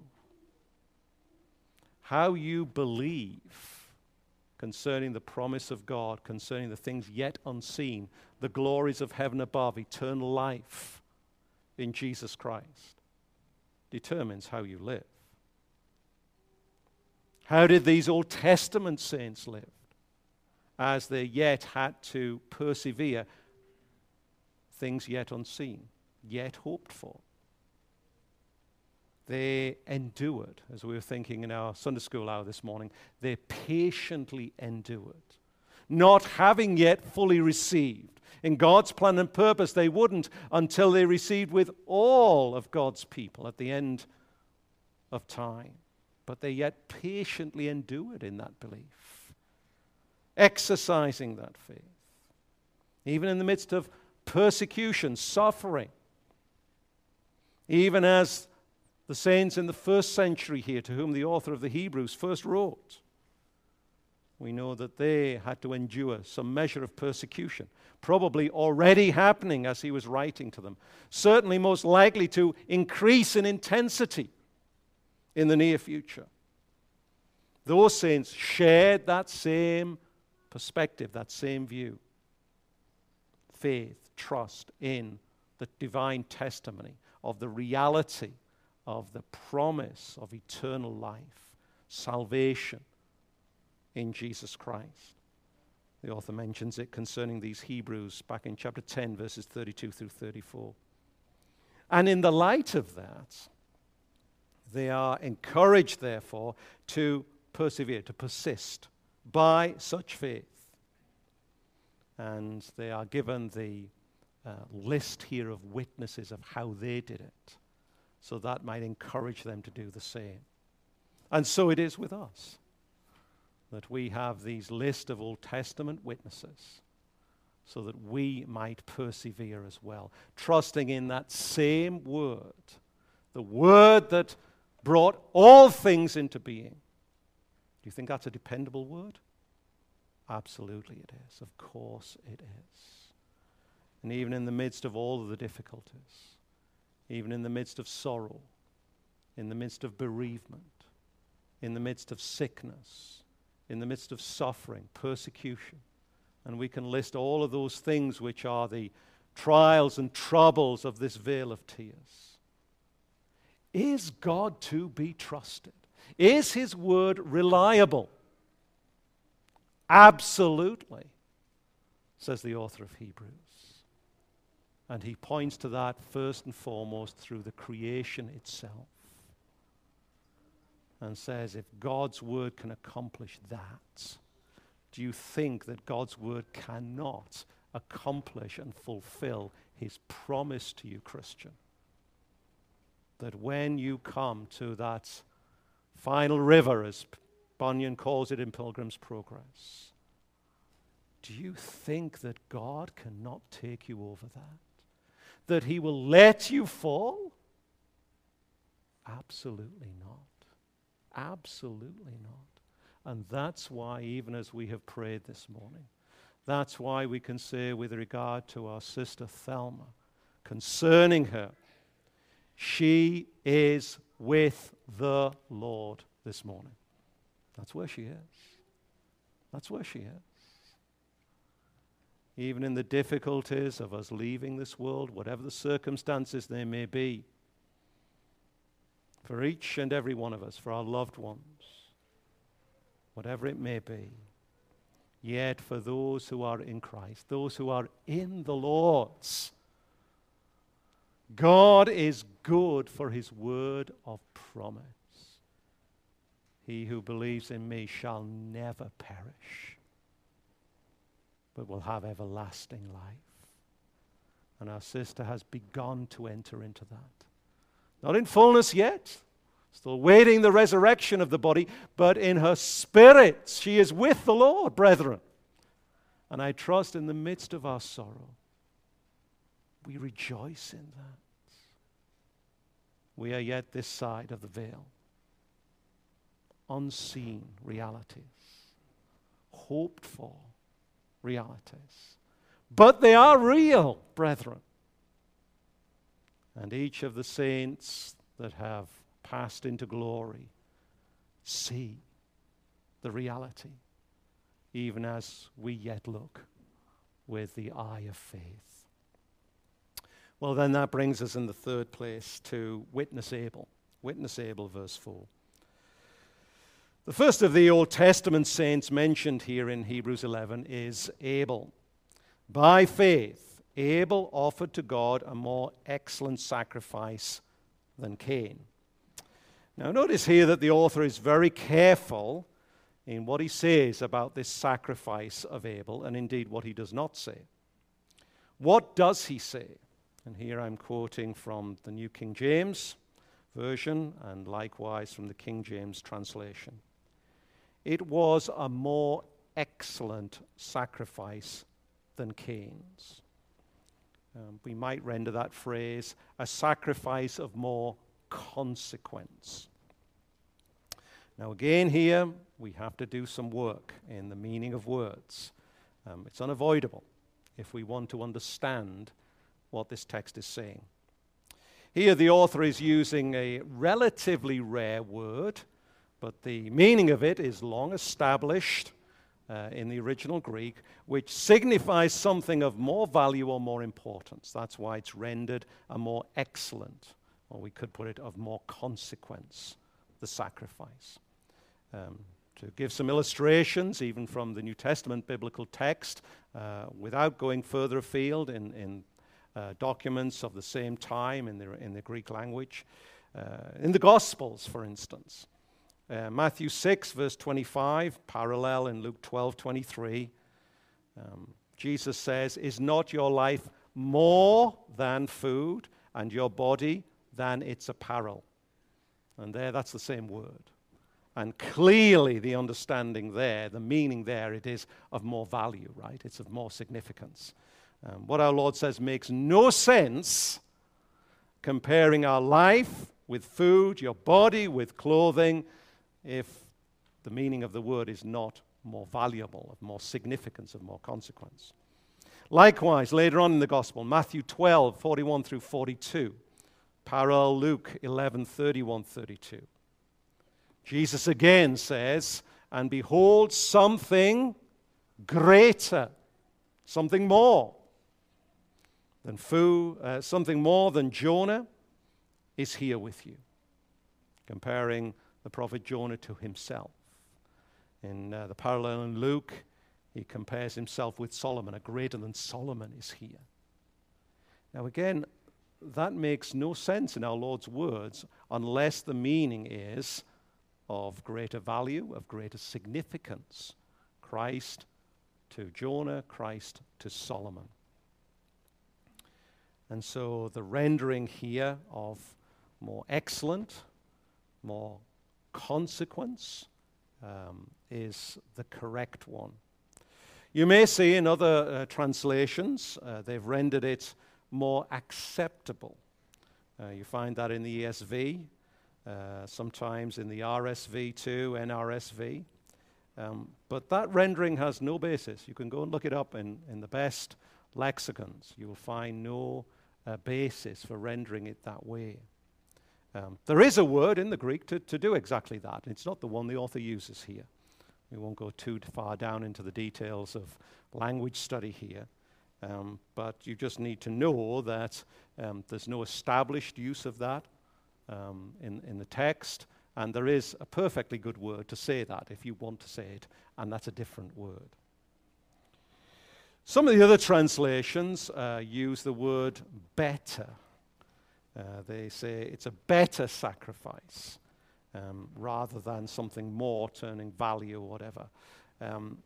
How you believe concerning the promise of God, concerning the things yet unseen, the glories of heaven above, eternal life in Jesus Christ, determines how you live. How did these Old Testament saints live as they yet had to persevere things yet unseen, yet hoped for? They endured, as we were thinking in our Sunday school hour this morning, they patiently endured, not having yet fully received. In God's plan and purpose, they wouldn't until they received with all of God's people at the end of time. But they yet patiently endured in that belief, exercising that faith, even in the midst of persecution, suffering, even as the saints in the first century here, to whom the author of the Hebrews first wrote. We know that they had to endure some measure of persecution, probably already happening as he was writing to them, certainly most likely to increase in intensity in the near future. Those saints shared that same perspective, that same view faith, trust in the divine testimony of the reality of the promise of eternal life, salvation in Jesus Christ. The author mentions it concerning these Hebrews back in chapter 10, verses 32 through 34. And in the light of that, they are encouraged, therefore, to persevere, to persist by such faith. And they are given the uh, list here of witnesses of how they did it so that might encourage them to do the same. And so it is with us that we have these list of Old Testament witnesses so that we might persevere as well, trusting in that same word, the word that brought all things into being. Do you think that's a dependable word? Absolutely, it is. Of course, it is. And even in the midst of all of the difficulties, even in the midst of sorrow, in the midst of bereavement, in the midst of sickness, in the midst of suffering, persecution. And we can list all of those things which are the trials and troubles of this vale of tears. Is God to be trusted? Is His word reliable? Absolutely, says the author of Hebrews. And he points to that first and foremost through the creation itself. And says, if God's word can accomplish that, do you think that God's word cannot accomplish and fulfill his promise to you, Christian? That when you come to that final river, as Bunyan calls it in Pilgrim's Progress, do you think that God cannot take you over that? That he will let you fall? Absolutely not. Absolutely not. And that's why, even as we have prayed this morning, that's why we can say, with regard to our sister Thelma, concerning her, she is with the Lord this morning. That's where she is. That's where she is even in the difficulties of us leaving this world, whatever the circumstances they may be, for each and every one of us, for our loved ones, whatever it may be. Yet for those who are in Christ, those who are in the Lord's, God is good for his word of promise. He who believes in me shall never perish but will have everlasting life. And our sister has begun to enter into that. Not in fullness yet, still waiting the resurrection of the body, but in her spirit, she is with the Lord, brethren. And I trust in the midst of our sorrow, we rejoice in that. We are yet this side of the veil. Unseen realities, hoped for realities. But they are real, brethren. And each of the saints that have passed into glory see the reality, even as we yet look with the eye of faith. Well, then that brings us in the third place to witness Abel. Witness Abel, verse 4. The first of the Old Testament saints mentioned here in Hebrews 11 is Abel. By faith, Abel offered to God a more excellent sacrifice than Cain. Now, notice here that the author is very careful in what he says about this sacrifice of Abel, and indeed what he does not say. What does he say? And here I'm quoting from the New King James Version and likewise from the King James translation. It was a more excellent sacrifice than Cain's. Um, we might render that phrase a sacrifice of more consequence. Now, again, here we have to do some work in the meaning of words. Um, it's unavoidable if we want to understand what this text is saying. Here, the author is using a relatively rare word, but the meaning of it is long established uh, in the original Greek, which signifies something of more value or more importance. That's why it's rendered a more excellent, or we could put it of more consequence, the sacrifice. Um, to give some illustrations, even from the New Testament biblical text, uh, without going further afield in, in uh, documents of the same time in the, in the Greek language. Uh, in the Gospels, for instance, uh, Matthew 6, verse 25, parallel in Luke 12, 23. Um, Jesus says, Is not your life more than food, and your body than its apparel? And there, that's the same word. And clearly, the understanding there, the meaning there, it is of more value, right? It's of more significance. Um, what our Lord says makes no sense comparing our life with food, your body with clothing, if the meaning of the word is not more valuable, of more significance, of more consequence. Likewise, later on in the Gospel, Matthew 12, 41 through 42, parallel Luke 11, 31, 32. Jesus again says, And behold, something greater, something more than food, uh, something more than Jonah is here with you. Comparing the prophet Jonah to himself. In uh, the parallel in Luke, he compares himself with Solomon. A greater than Solomon is here. Now, again, that makes no sense in our Lord's words unless the meaning is of greater value, of greater significance. Christ to Jonah, Christ to Solomon. And so the rendering here of more excellent, more consequence um, is the correct one. You may see in other uh, translations, uh, they've rendered it more acceptable. Uh, you find that in the ESV, uh, sometimes in the RSV too, NRSV. Um, but that rendering has no basis. You can go and look it up in, in the best lexicons. You will find no uh, basis for rendering it that way. Um, there is a word in the Greek to, to do exactly that. It's not the one the author uses here. We won't go too far down into the details of language study here. Um, but you just need to know that um, there's no established use of that um, in, in the text, and there is a perfectly good word to say that if you want to say it, and that's a different word. Some of the other translations uh, use the word better. Uh, they say it's a better sacrifice um, rather than something more turning value or whatever. Um,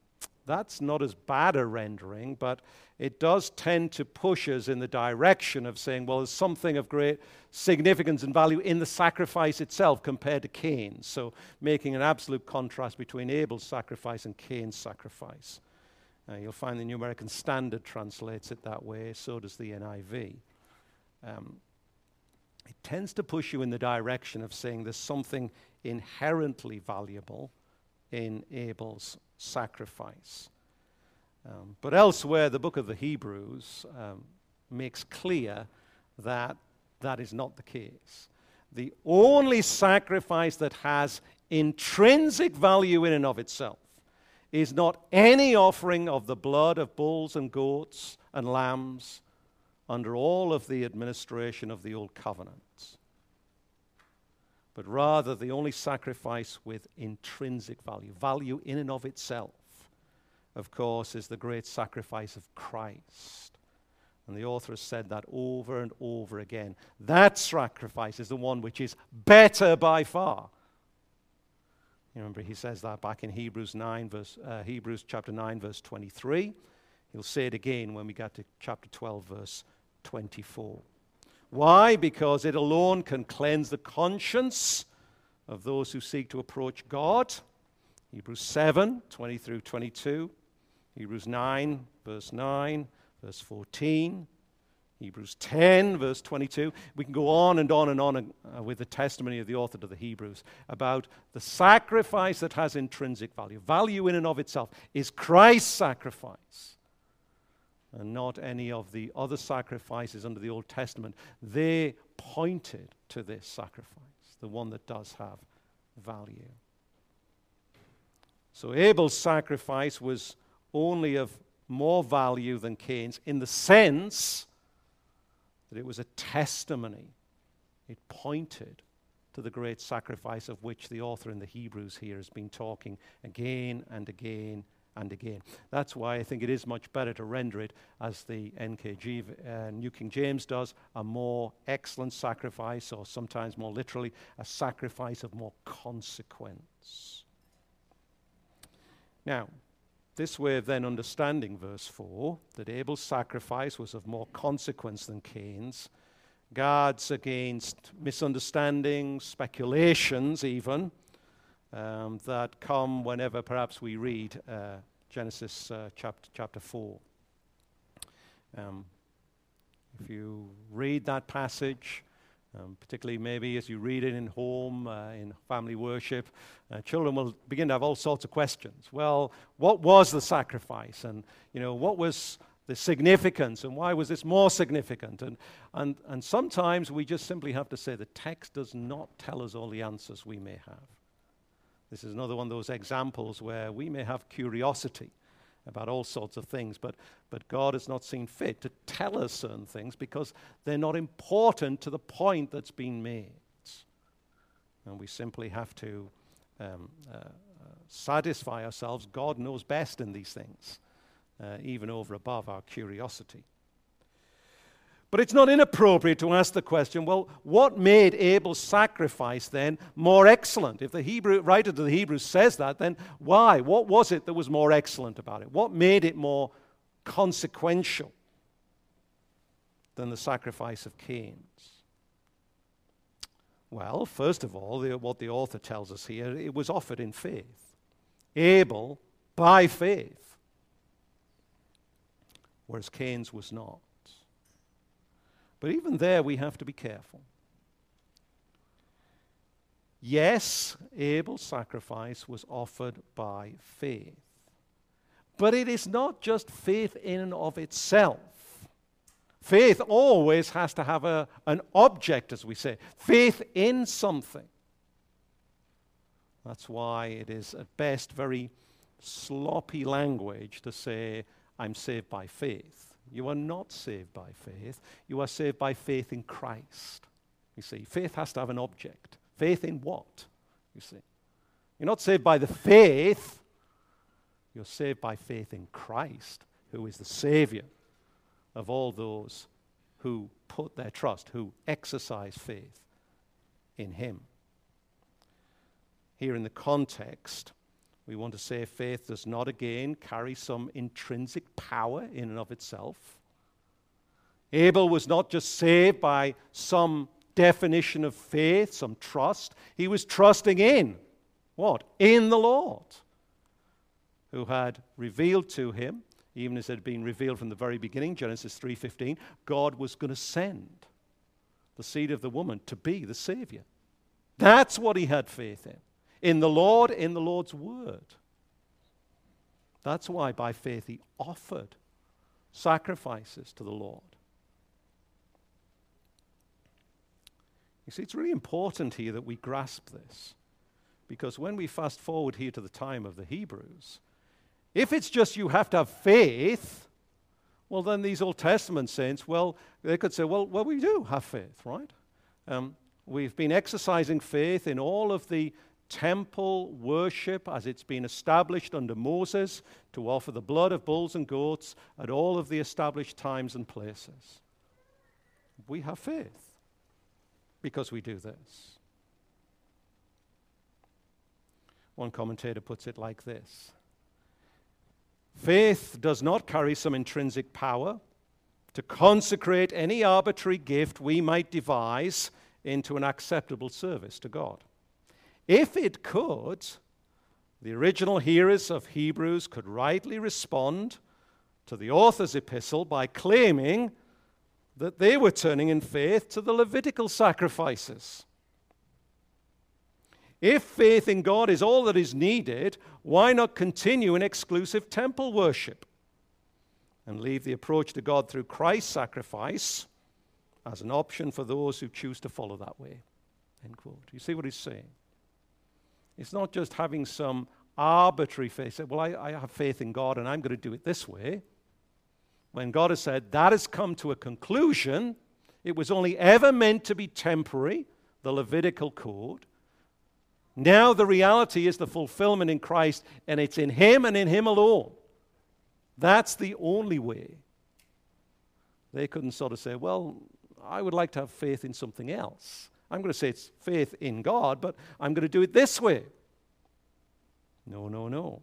that's not as bad a rendering, but it does tend to push us in the direction of saying, well, there's something of great significance and value in the sacrifice itself compared to Cain's. So, making an absolute contrast between Abel's sacrifice and Cain's sacrifice. Uh, you'll find the New American Standard translates it that way, so does the NIV. Um, it tends to push you in the direction of saying there's something inherently valuable in Abel's sacrifice. Um, but elsewhere, the book of the Hebrews um, makes clear that that is not the case. the only sacrifice that has intrinsic value in and of itself is not any offering of the blood of bulls and goats and lambs under all of the administration of the old covenants, but rather the only sacrifice with intrinsic value, value in and of itself, of course, is the great sacrifice of Christ. And the author has said that over and over again. That sacrifice is the one which is better by far. You remember he says that back in Hebrews 9 verse uh, Hebrews chapter 9 verse 23. He'll say it again when we get to chapter 12 verse 24. Why? Because it alone can cleanse the conscience of those who seek to approach God. Hebrews 7 20 through 22. Hebrews 9, verse 9, verse 14. Hebrews 10, verse 22. We can go on and on and on uh, with the testimony of the author to the Hebrews about the sacrifice that has intrinsic value. Value in and of itself is Christ's sacrifice and not any of the other sacrifices under the Old Testament. They pointed to this sacrifice, the one that does have value. So Abel's sacrifice was only of more value than Cain's in the sense that it was a testimony. It pointed to the great sacrifice of which the author in the Hebrews here has been talking again and again and again. That's why I think it is much better to render it as the NKG, uh, New King James does, a more excellent sacrifice, or sometimes more literally, a sacrifice of more consequence. Now, this way of then understanding verse 4 that Abel's sacrifice was of more consequence than Cain's guards against misunderstandings, speculations, even, um, that come whenever perhaps we read uh, Genesis uh, chapter, chapter 4. Um, if you read that passage, um, particularly maybe as you read it in home, uh, in family worship, uh, children will begin to have all sorts of questions. Well, what was the sacrifice? And, you know, what was the significance? And why was this more significant? And, and, and sometimes we just simply have to say the text does not tell us all the answers we may have. This is another one of those examples where we may have curiosity about all sorts of things, but, but God has not seen fit to tell us certain things because they're not important to the point that's been made. And we simply have to um, uh, satisfy ourselves. God knows best in these things, uh, even over above our curiosity. But it's not inappropriate to ask the question well, what made Abel's sacrifice then more excellent? If the Hebrew, writer to the Hebrews says that, then why? What was it that was more excellent about it? What made it more consequential than the sacrifice of Cain's? Well, first of all, the, what the author tells us here, it was offered in faith. Abel, by faith, whereas Cain's was not. But even there, we have to be careful. Yes, Abel's sacrifice was offered by faith. But it is not just faith in and of itself. Faith always has to have a, an object, as we say, faith in something. That's why it is at best very sloppy language to say, I'm saved by faith. You are not saved by faith. You are saved by faith in Christ. You see, faith has to have an object. Faith in what? You see. You're not saved by the faith, you're saved by faith in Christ, who is the Savior of all those who put their trust, who exercise faith in Him. Here in the context, we want to say faith does not again carry some intrinsic power in and of itself. Abel was not just saved by some definition of faith, some trust. He was trusting in what? In the Lord, who had revealed to him, even as it had been revealed from the very beginning, Genesis 3:15, God was going to send the seed of the woman to be the savior. That's what he had faith in in the Lord, in the Lord's word. That's why by faith he offered sacrifices to the Lord. You see, it's really important here that we grasp this. Because when we fast forward here to the time of the Hebrews, if it's just you have to have faith, well, then these Old Testament saints, well, they could say, well, well we do have faith, right? Um, we've been exercising faith in all of the temple worship as it's been established under Moses to offer the blood of bulls and goats at all of the established times and places. We have faith because we do this. One commentator puts it like this Faith does not carry some intrinsic power to consecrate any arbitrary gift we might devise into an acceptable service to God. If it could, the original hearers of Hebrews could rightly respond to the author's epistle by claiming that they were turning in faith to the Levitical sacrifices. If faith in God is all that is needed, why not continue in exclusive temple worship and leave the approach to God through Christ's sacrifice as an option for those who choose to follow that way? End quote. You see what he's saying? It's not just having some arbitrary faith. Say, well, I, I have faith in God and I'm going to do it this way. When God has said that has come to a conclusion, it was only ever meant to be temporary, the Levitical code. Now the reality is the fulfillment in Christ, and it's in Him and in Him alone. That's the only way. They couldn't sort of say, well, I would like to have faith in something else. I'm going to say it's faith in God, but I'm going to do it this way. No, no, no.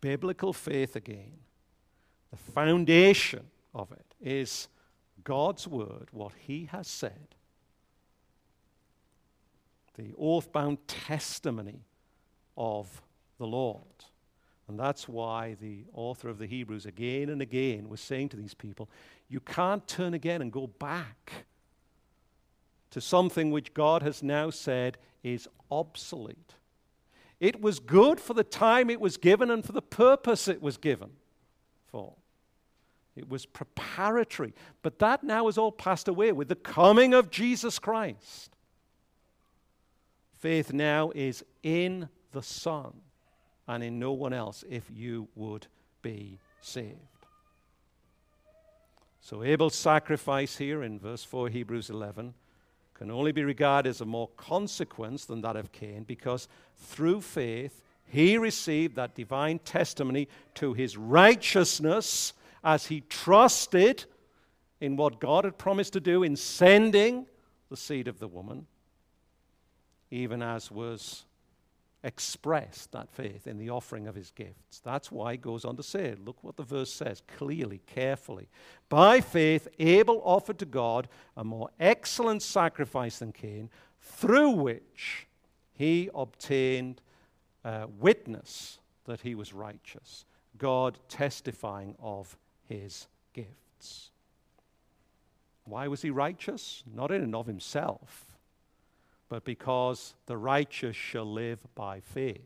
Biblical faith, again, the foundation of it is God's word, what He has said the oath bound testimony of the Lord. And that's why the author of the Hebrews again and again was saying to these people, you can't turn again and go back to something which God has now said is obsolete. It was good for the time it was given and for the purpose it was given for. It was preparatory. But that now has all passed away with the coming of Jesus Christ. Faith now is in the Son and in no one else if you would be saved. So, Abel's sacrifice here in verse 4, Hebrews 11, can only be regarded as a more consequence than that of Cain because through faith he received that divine testimony to his righteousness as he trusted in what God had promised to do in sending the seed of the woman even as was expressed that faith in the offering of his gifts. That's why he goes on to say, look what the verse says clearly, carefully. By faith, Abel offered to God a more excellent sacrifice than Cain, through which he obtained uh, witness that he was righteous, God testifying of his gifts. Why was he righteous? Not in and of himself but because the righteous shall live by faith.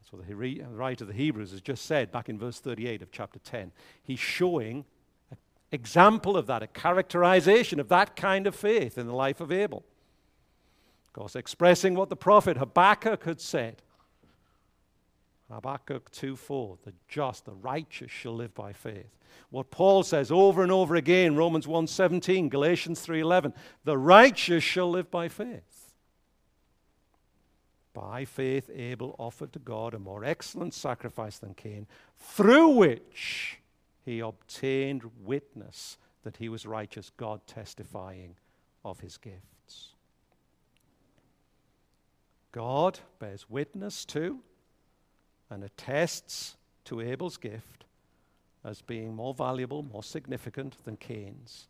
That's what the writer of the Hebrews has just said back in verse 38 of chapter 10. He's showing an example of that, a characterization of that kind of faith in the life of Abel. Of course, expressing what the prophet Habakkuk had said. Habakkuk 2:4, the just, the righteous shall live by faith. What Paul says over and over again, Romans 1:17, Galatians 3:11, the righteous shall live by faith. By faith Abel offered to God a more excellent sacrifice than Cain, through which he obtained witness that he was righteous, God testifying of his gifts. God bears witness to and attests to Abel's gift as being more valuable, more significant than Cain's,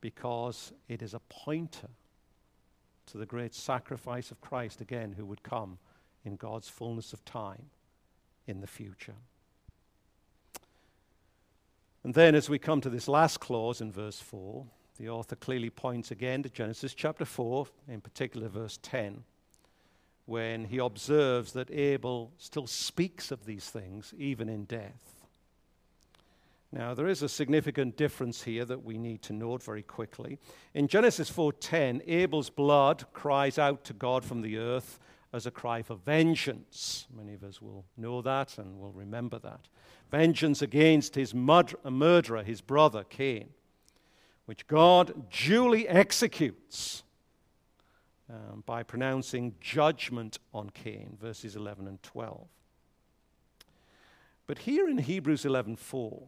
because it is a pointer to the great sacrifice of Christ again, who would come in God's fullness of time in the future. And then, as we come to this last clause in verse 4, the author clearly points again to Genesis chapter 4, in particular verse 10 when he observes that Abel still speaks of these things even in death. Now, there is a significant difference here that we need to note very quickly. In Genesis 4:10, Abel's blood cries out to God from the earth as a cry for vengeance. Many of us will know that and will remember that. Vengeance against his uh, murderer, his brother Cain, which God duly executes um, by pronouncing judgment on Cain, verses 11 and 12. But here in Hebrews 11:4,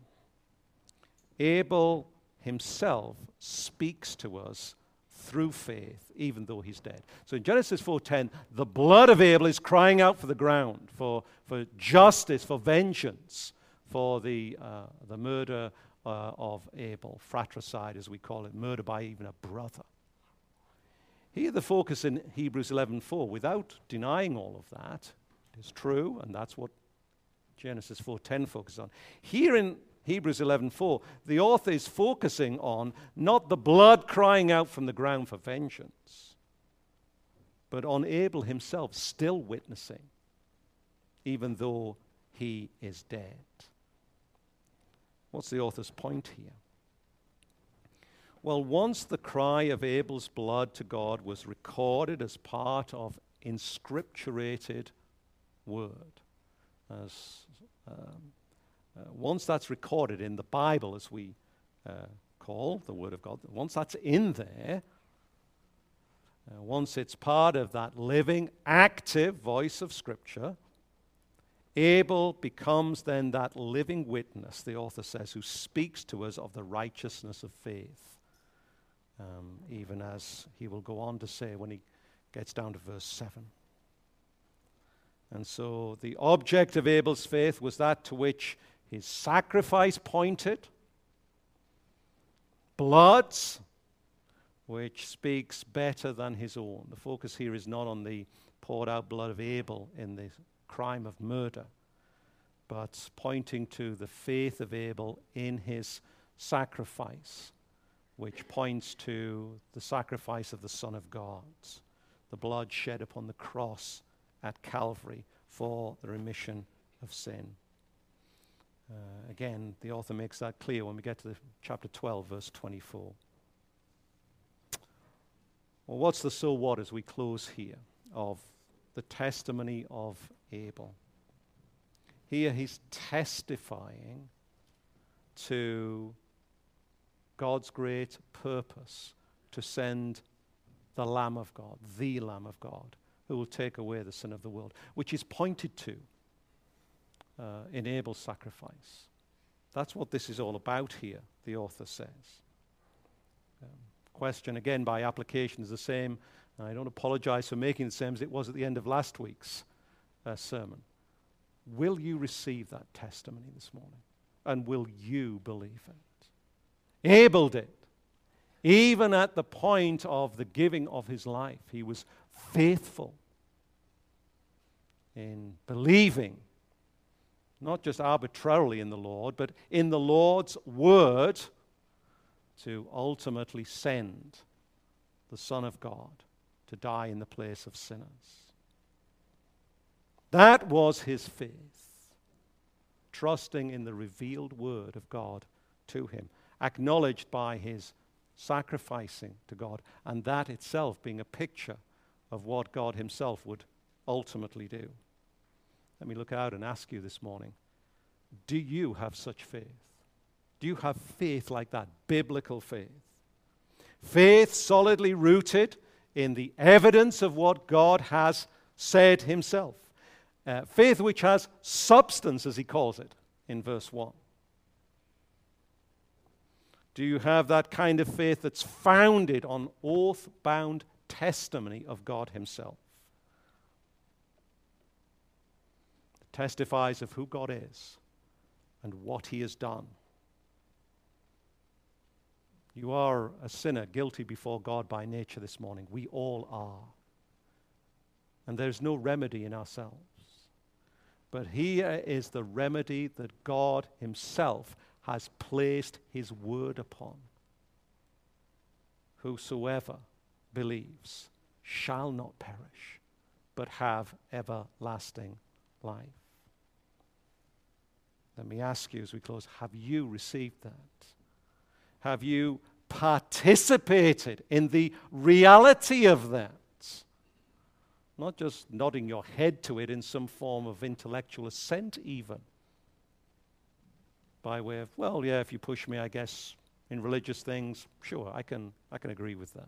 Abel himself speaks to us through faith, even though he's dead. So in Genesis 4:10, the blood of Abel is crying out for the ground, for, for justice, for vengeance, for the, uh, the murder uh, of Abel, fratricide as we call it, murder by even a brother. Here the focus in Hebrews 11:4, without denying all of that, is true, and that's what Genesis 4:10 focuses on. Here in Hebrews 11:4, the author is focusing on not the blood crying out from the ground for vengeance, but on Abel himself still witnessing, even though he is dead. What's the author's point here? Well, once the cry of Abel's blood to God was recorded as part of inscripturated word, as um, uh, once that's recorded in the Bible, as we uh, call the Word of God, once that's in there, uh, once it's part of that living, active voice of Scripture, Abel becomes then that living witness, the author says, who speaks to us of the righteousness of faith. Um, even as he will go on to say when he gets down to verse 7. And so the object of Abel's faith was that to which his sacrifice pointed, bloods, which speaks better than his own. The focus here is not on the poured out blood of Abel in the crime of murder, but pointing to the faith of Abel in his sacrifice, which points to the sacrifice of the Son of God, the blood shed upon the cross at Calvary for the remission of sin. Uh, again, the author makes that clear when we get to chapter 12, verse 24. Well, what's the so what as we close here of the testimony of Abel? Here he's testifying to God's great purpose to send the Lamb of God, the Lamb of God, who will take away the sin of the world, which is pointed to uh, in Abel sacrifice. That's what this is all about here, the author says. Um, question again by application is the same. I don't apologize for making the same as it was at the end of last week's uh, sermon. Will you receive that testimony this morning? And will you believe it? Abel did. Even at the point of the giving of his life, he was faithful in believing not just arbitrarily in the Lord, but in the Lord's word to ultimately send the Son of God to die in the place of sinners. That was his faith, trusting in the revealed word of God to him, acknowledged by his sacrificing to God, and that itself being a picture of what God himself would ultimately do. Let me look out and ask you this morning do you have such faith? Do you have faith like that? Biblical faith. Faith solidly rooted in the evidence of what God has said Himself. Uh, faith which has substance, as He calls it in verse 1. Do you have that kind of faith that's founded on oath bound testimony of God Himself? testifies of who God is and what he has done. You are a sinner, guilty before God by nature this morning. We all are. And there's no remedy in ourselves. But here is the remedy that God Himself has placed His word upon. Whosoever believes shall not perish, but have everlasting life. Let me ask you as we close have you received that? Have you participated in the reality of that? Not just nodding your head to it in some form of intellectual assent, even. By way of, well, yeah, if you push me, I guess, in religious things, sure, I can, I can agree with that.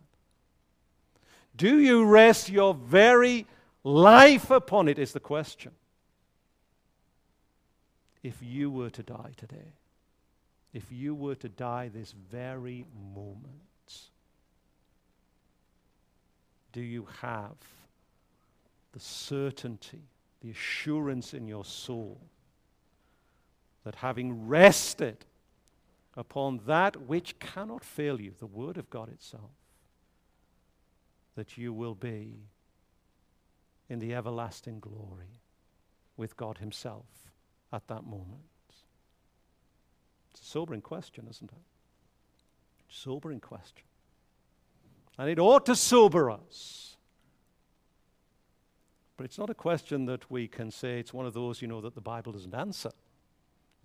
Do you rest your very life upon it? Is the question. If you were to die today, if you were to die this very moment, do you have the certainty, the assurance in your soul that having rested upon that which cannot fail you, the Word of God itself, that you will be in the everlasting glory with God Himself at that moment? It's a sobering question, isn't it? Sobering question. And it ought to sober us. But it's not a question that we can say it's one of those, you know, that the Bible doesn't answer.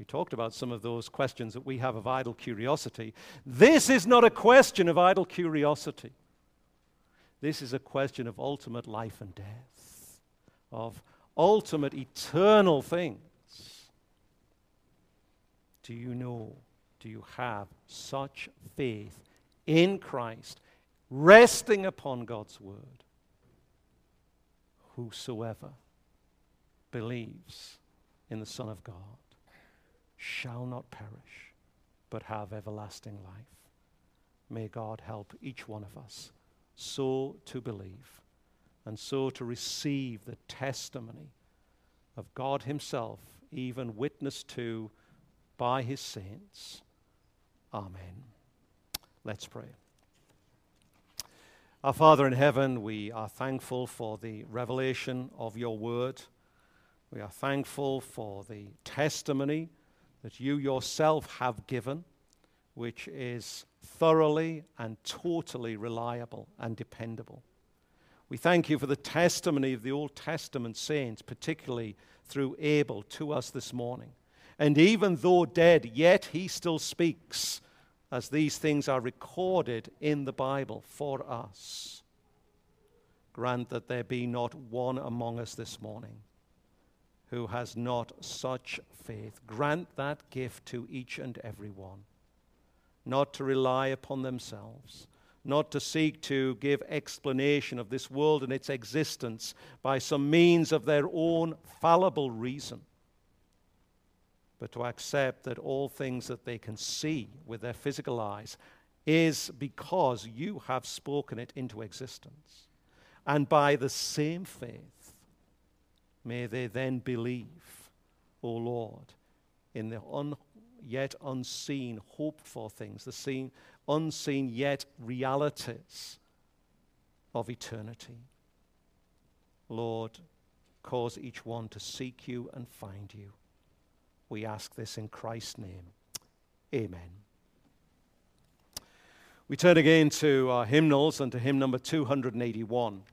We talked about some of those questions that we have of idle curiosity. This is not a question of idle curiosity. This is a question of ultimate life and death, of ultimate eternal things. Do you know, do you have such faith in Christ, resting upon God's word? Whosoever believes in the Son of God shall not perish, but have everlasting life. May God help each one of us so to believe and so to receive the testimony of God Himself, even witnessed to by his saints. Amen. Let's pray. Our Father in heaven, we are thankful for the revelation of your word. We are thankful for the testimony that you yourself have given, which is thoroughly and totally reliable and dependable. We thank you for the testimony of the Old Testament saints, particularly through Abel, to us this morning. And even though dead, yet he still speaks as these things are recorded in the Bible for us. Grant that there be not one among us this morning who has not such faith. Grant that gift to each and every one, not to rely upon themselves, not to seek to give explanation of this world and its existence by some means of their own fallible reason but to accept that all things that they can see with their physical eyes is because you have spoken it into existence. And by the same faith, may they then believe, O Lord, in the un- yet unseen, hoped for things, the seen, unseen yet realities of eternity. Lord, cause each one to seek you and find you. We ask this in Christ's name. Amen. We turn again to our hymnals and to hymn number 281.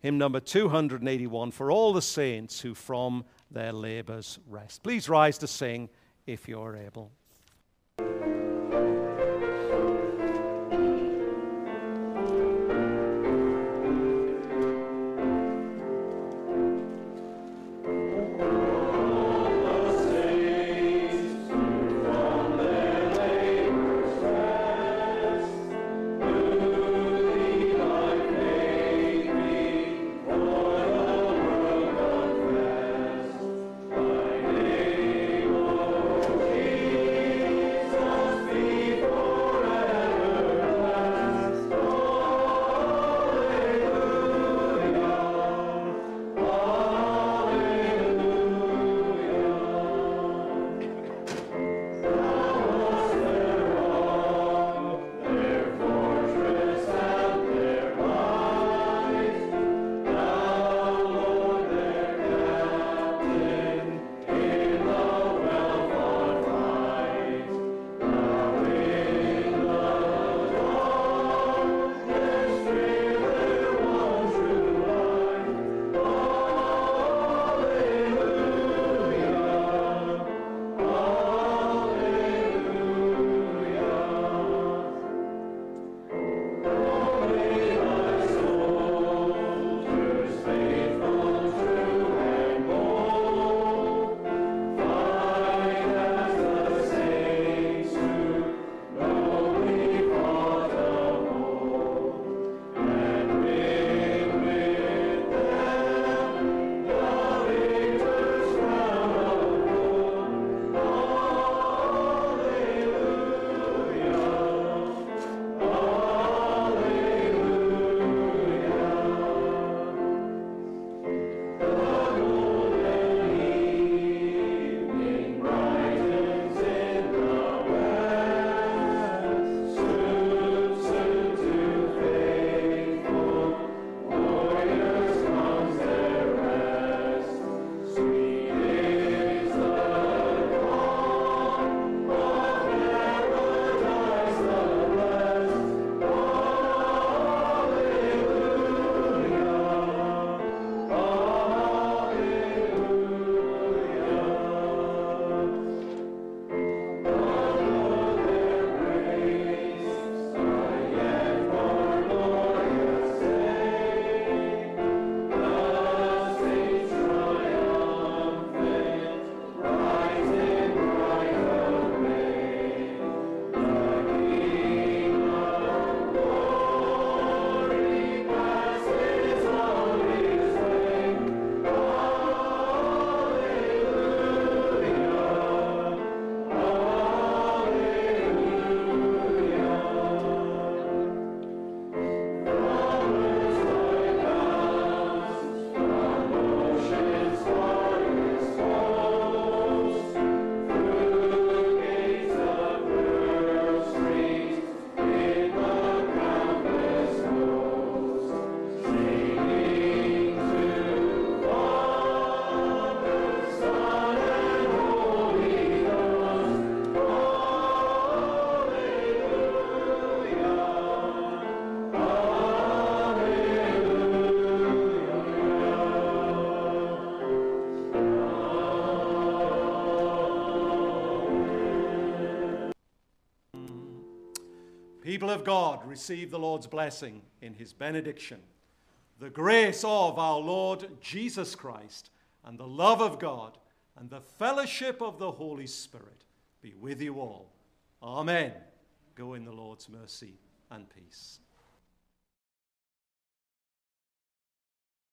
Hymn number 281 for all the saints who from their labors rest. Please rise to sing if you're able. People of God receive the Lord's blessing in his benediction. The grace of our Lord Jesus Christ and the love of God and the fellowship of the Holy Spirit be with you all. Amen. Go in the Lord's mercy and peace.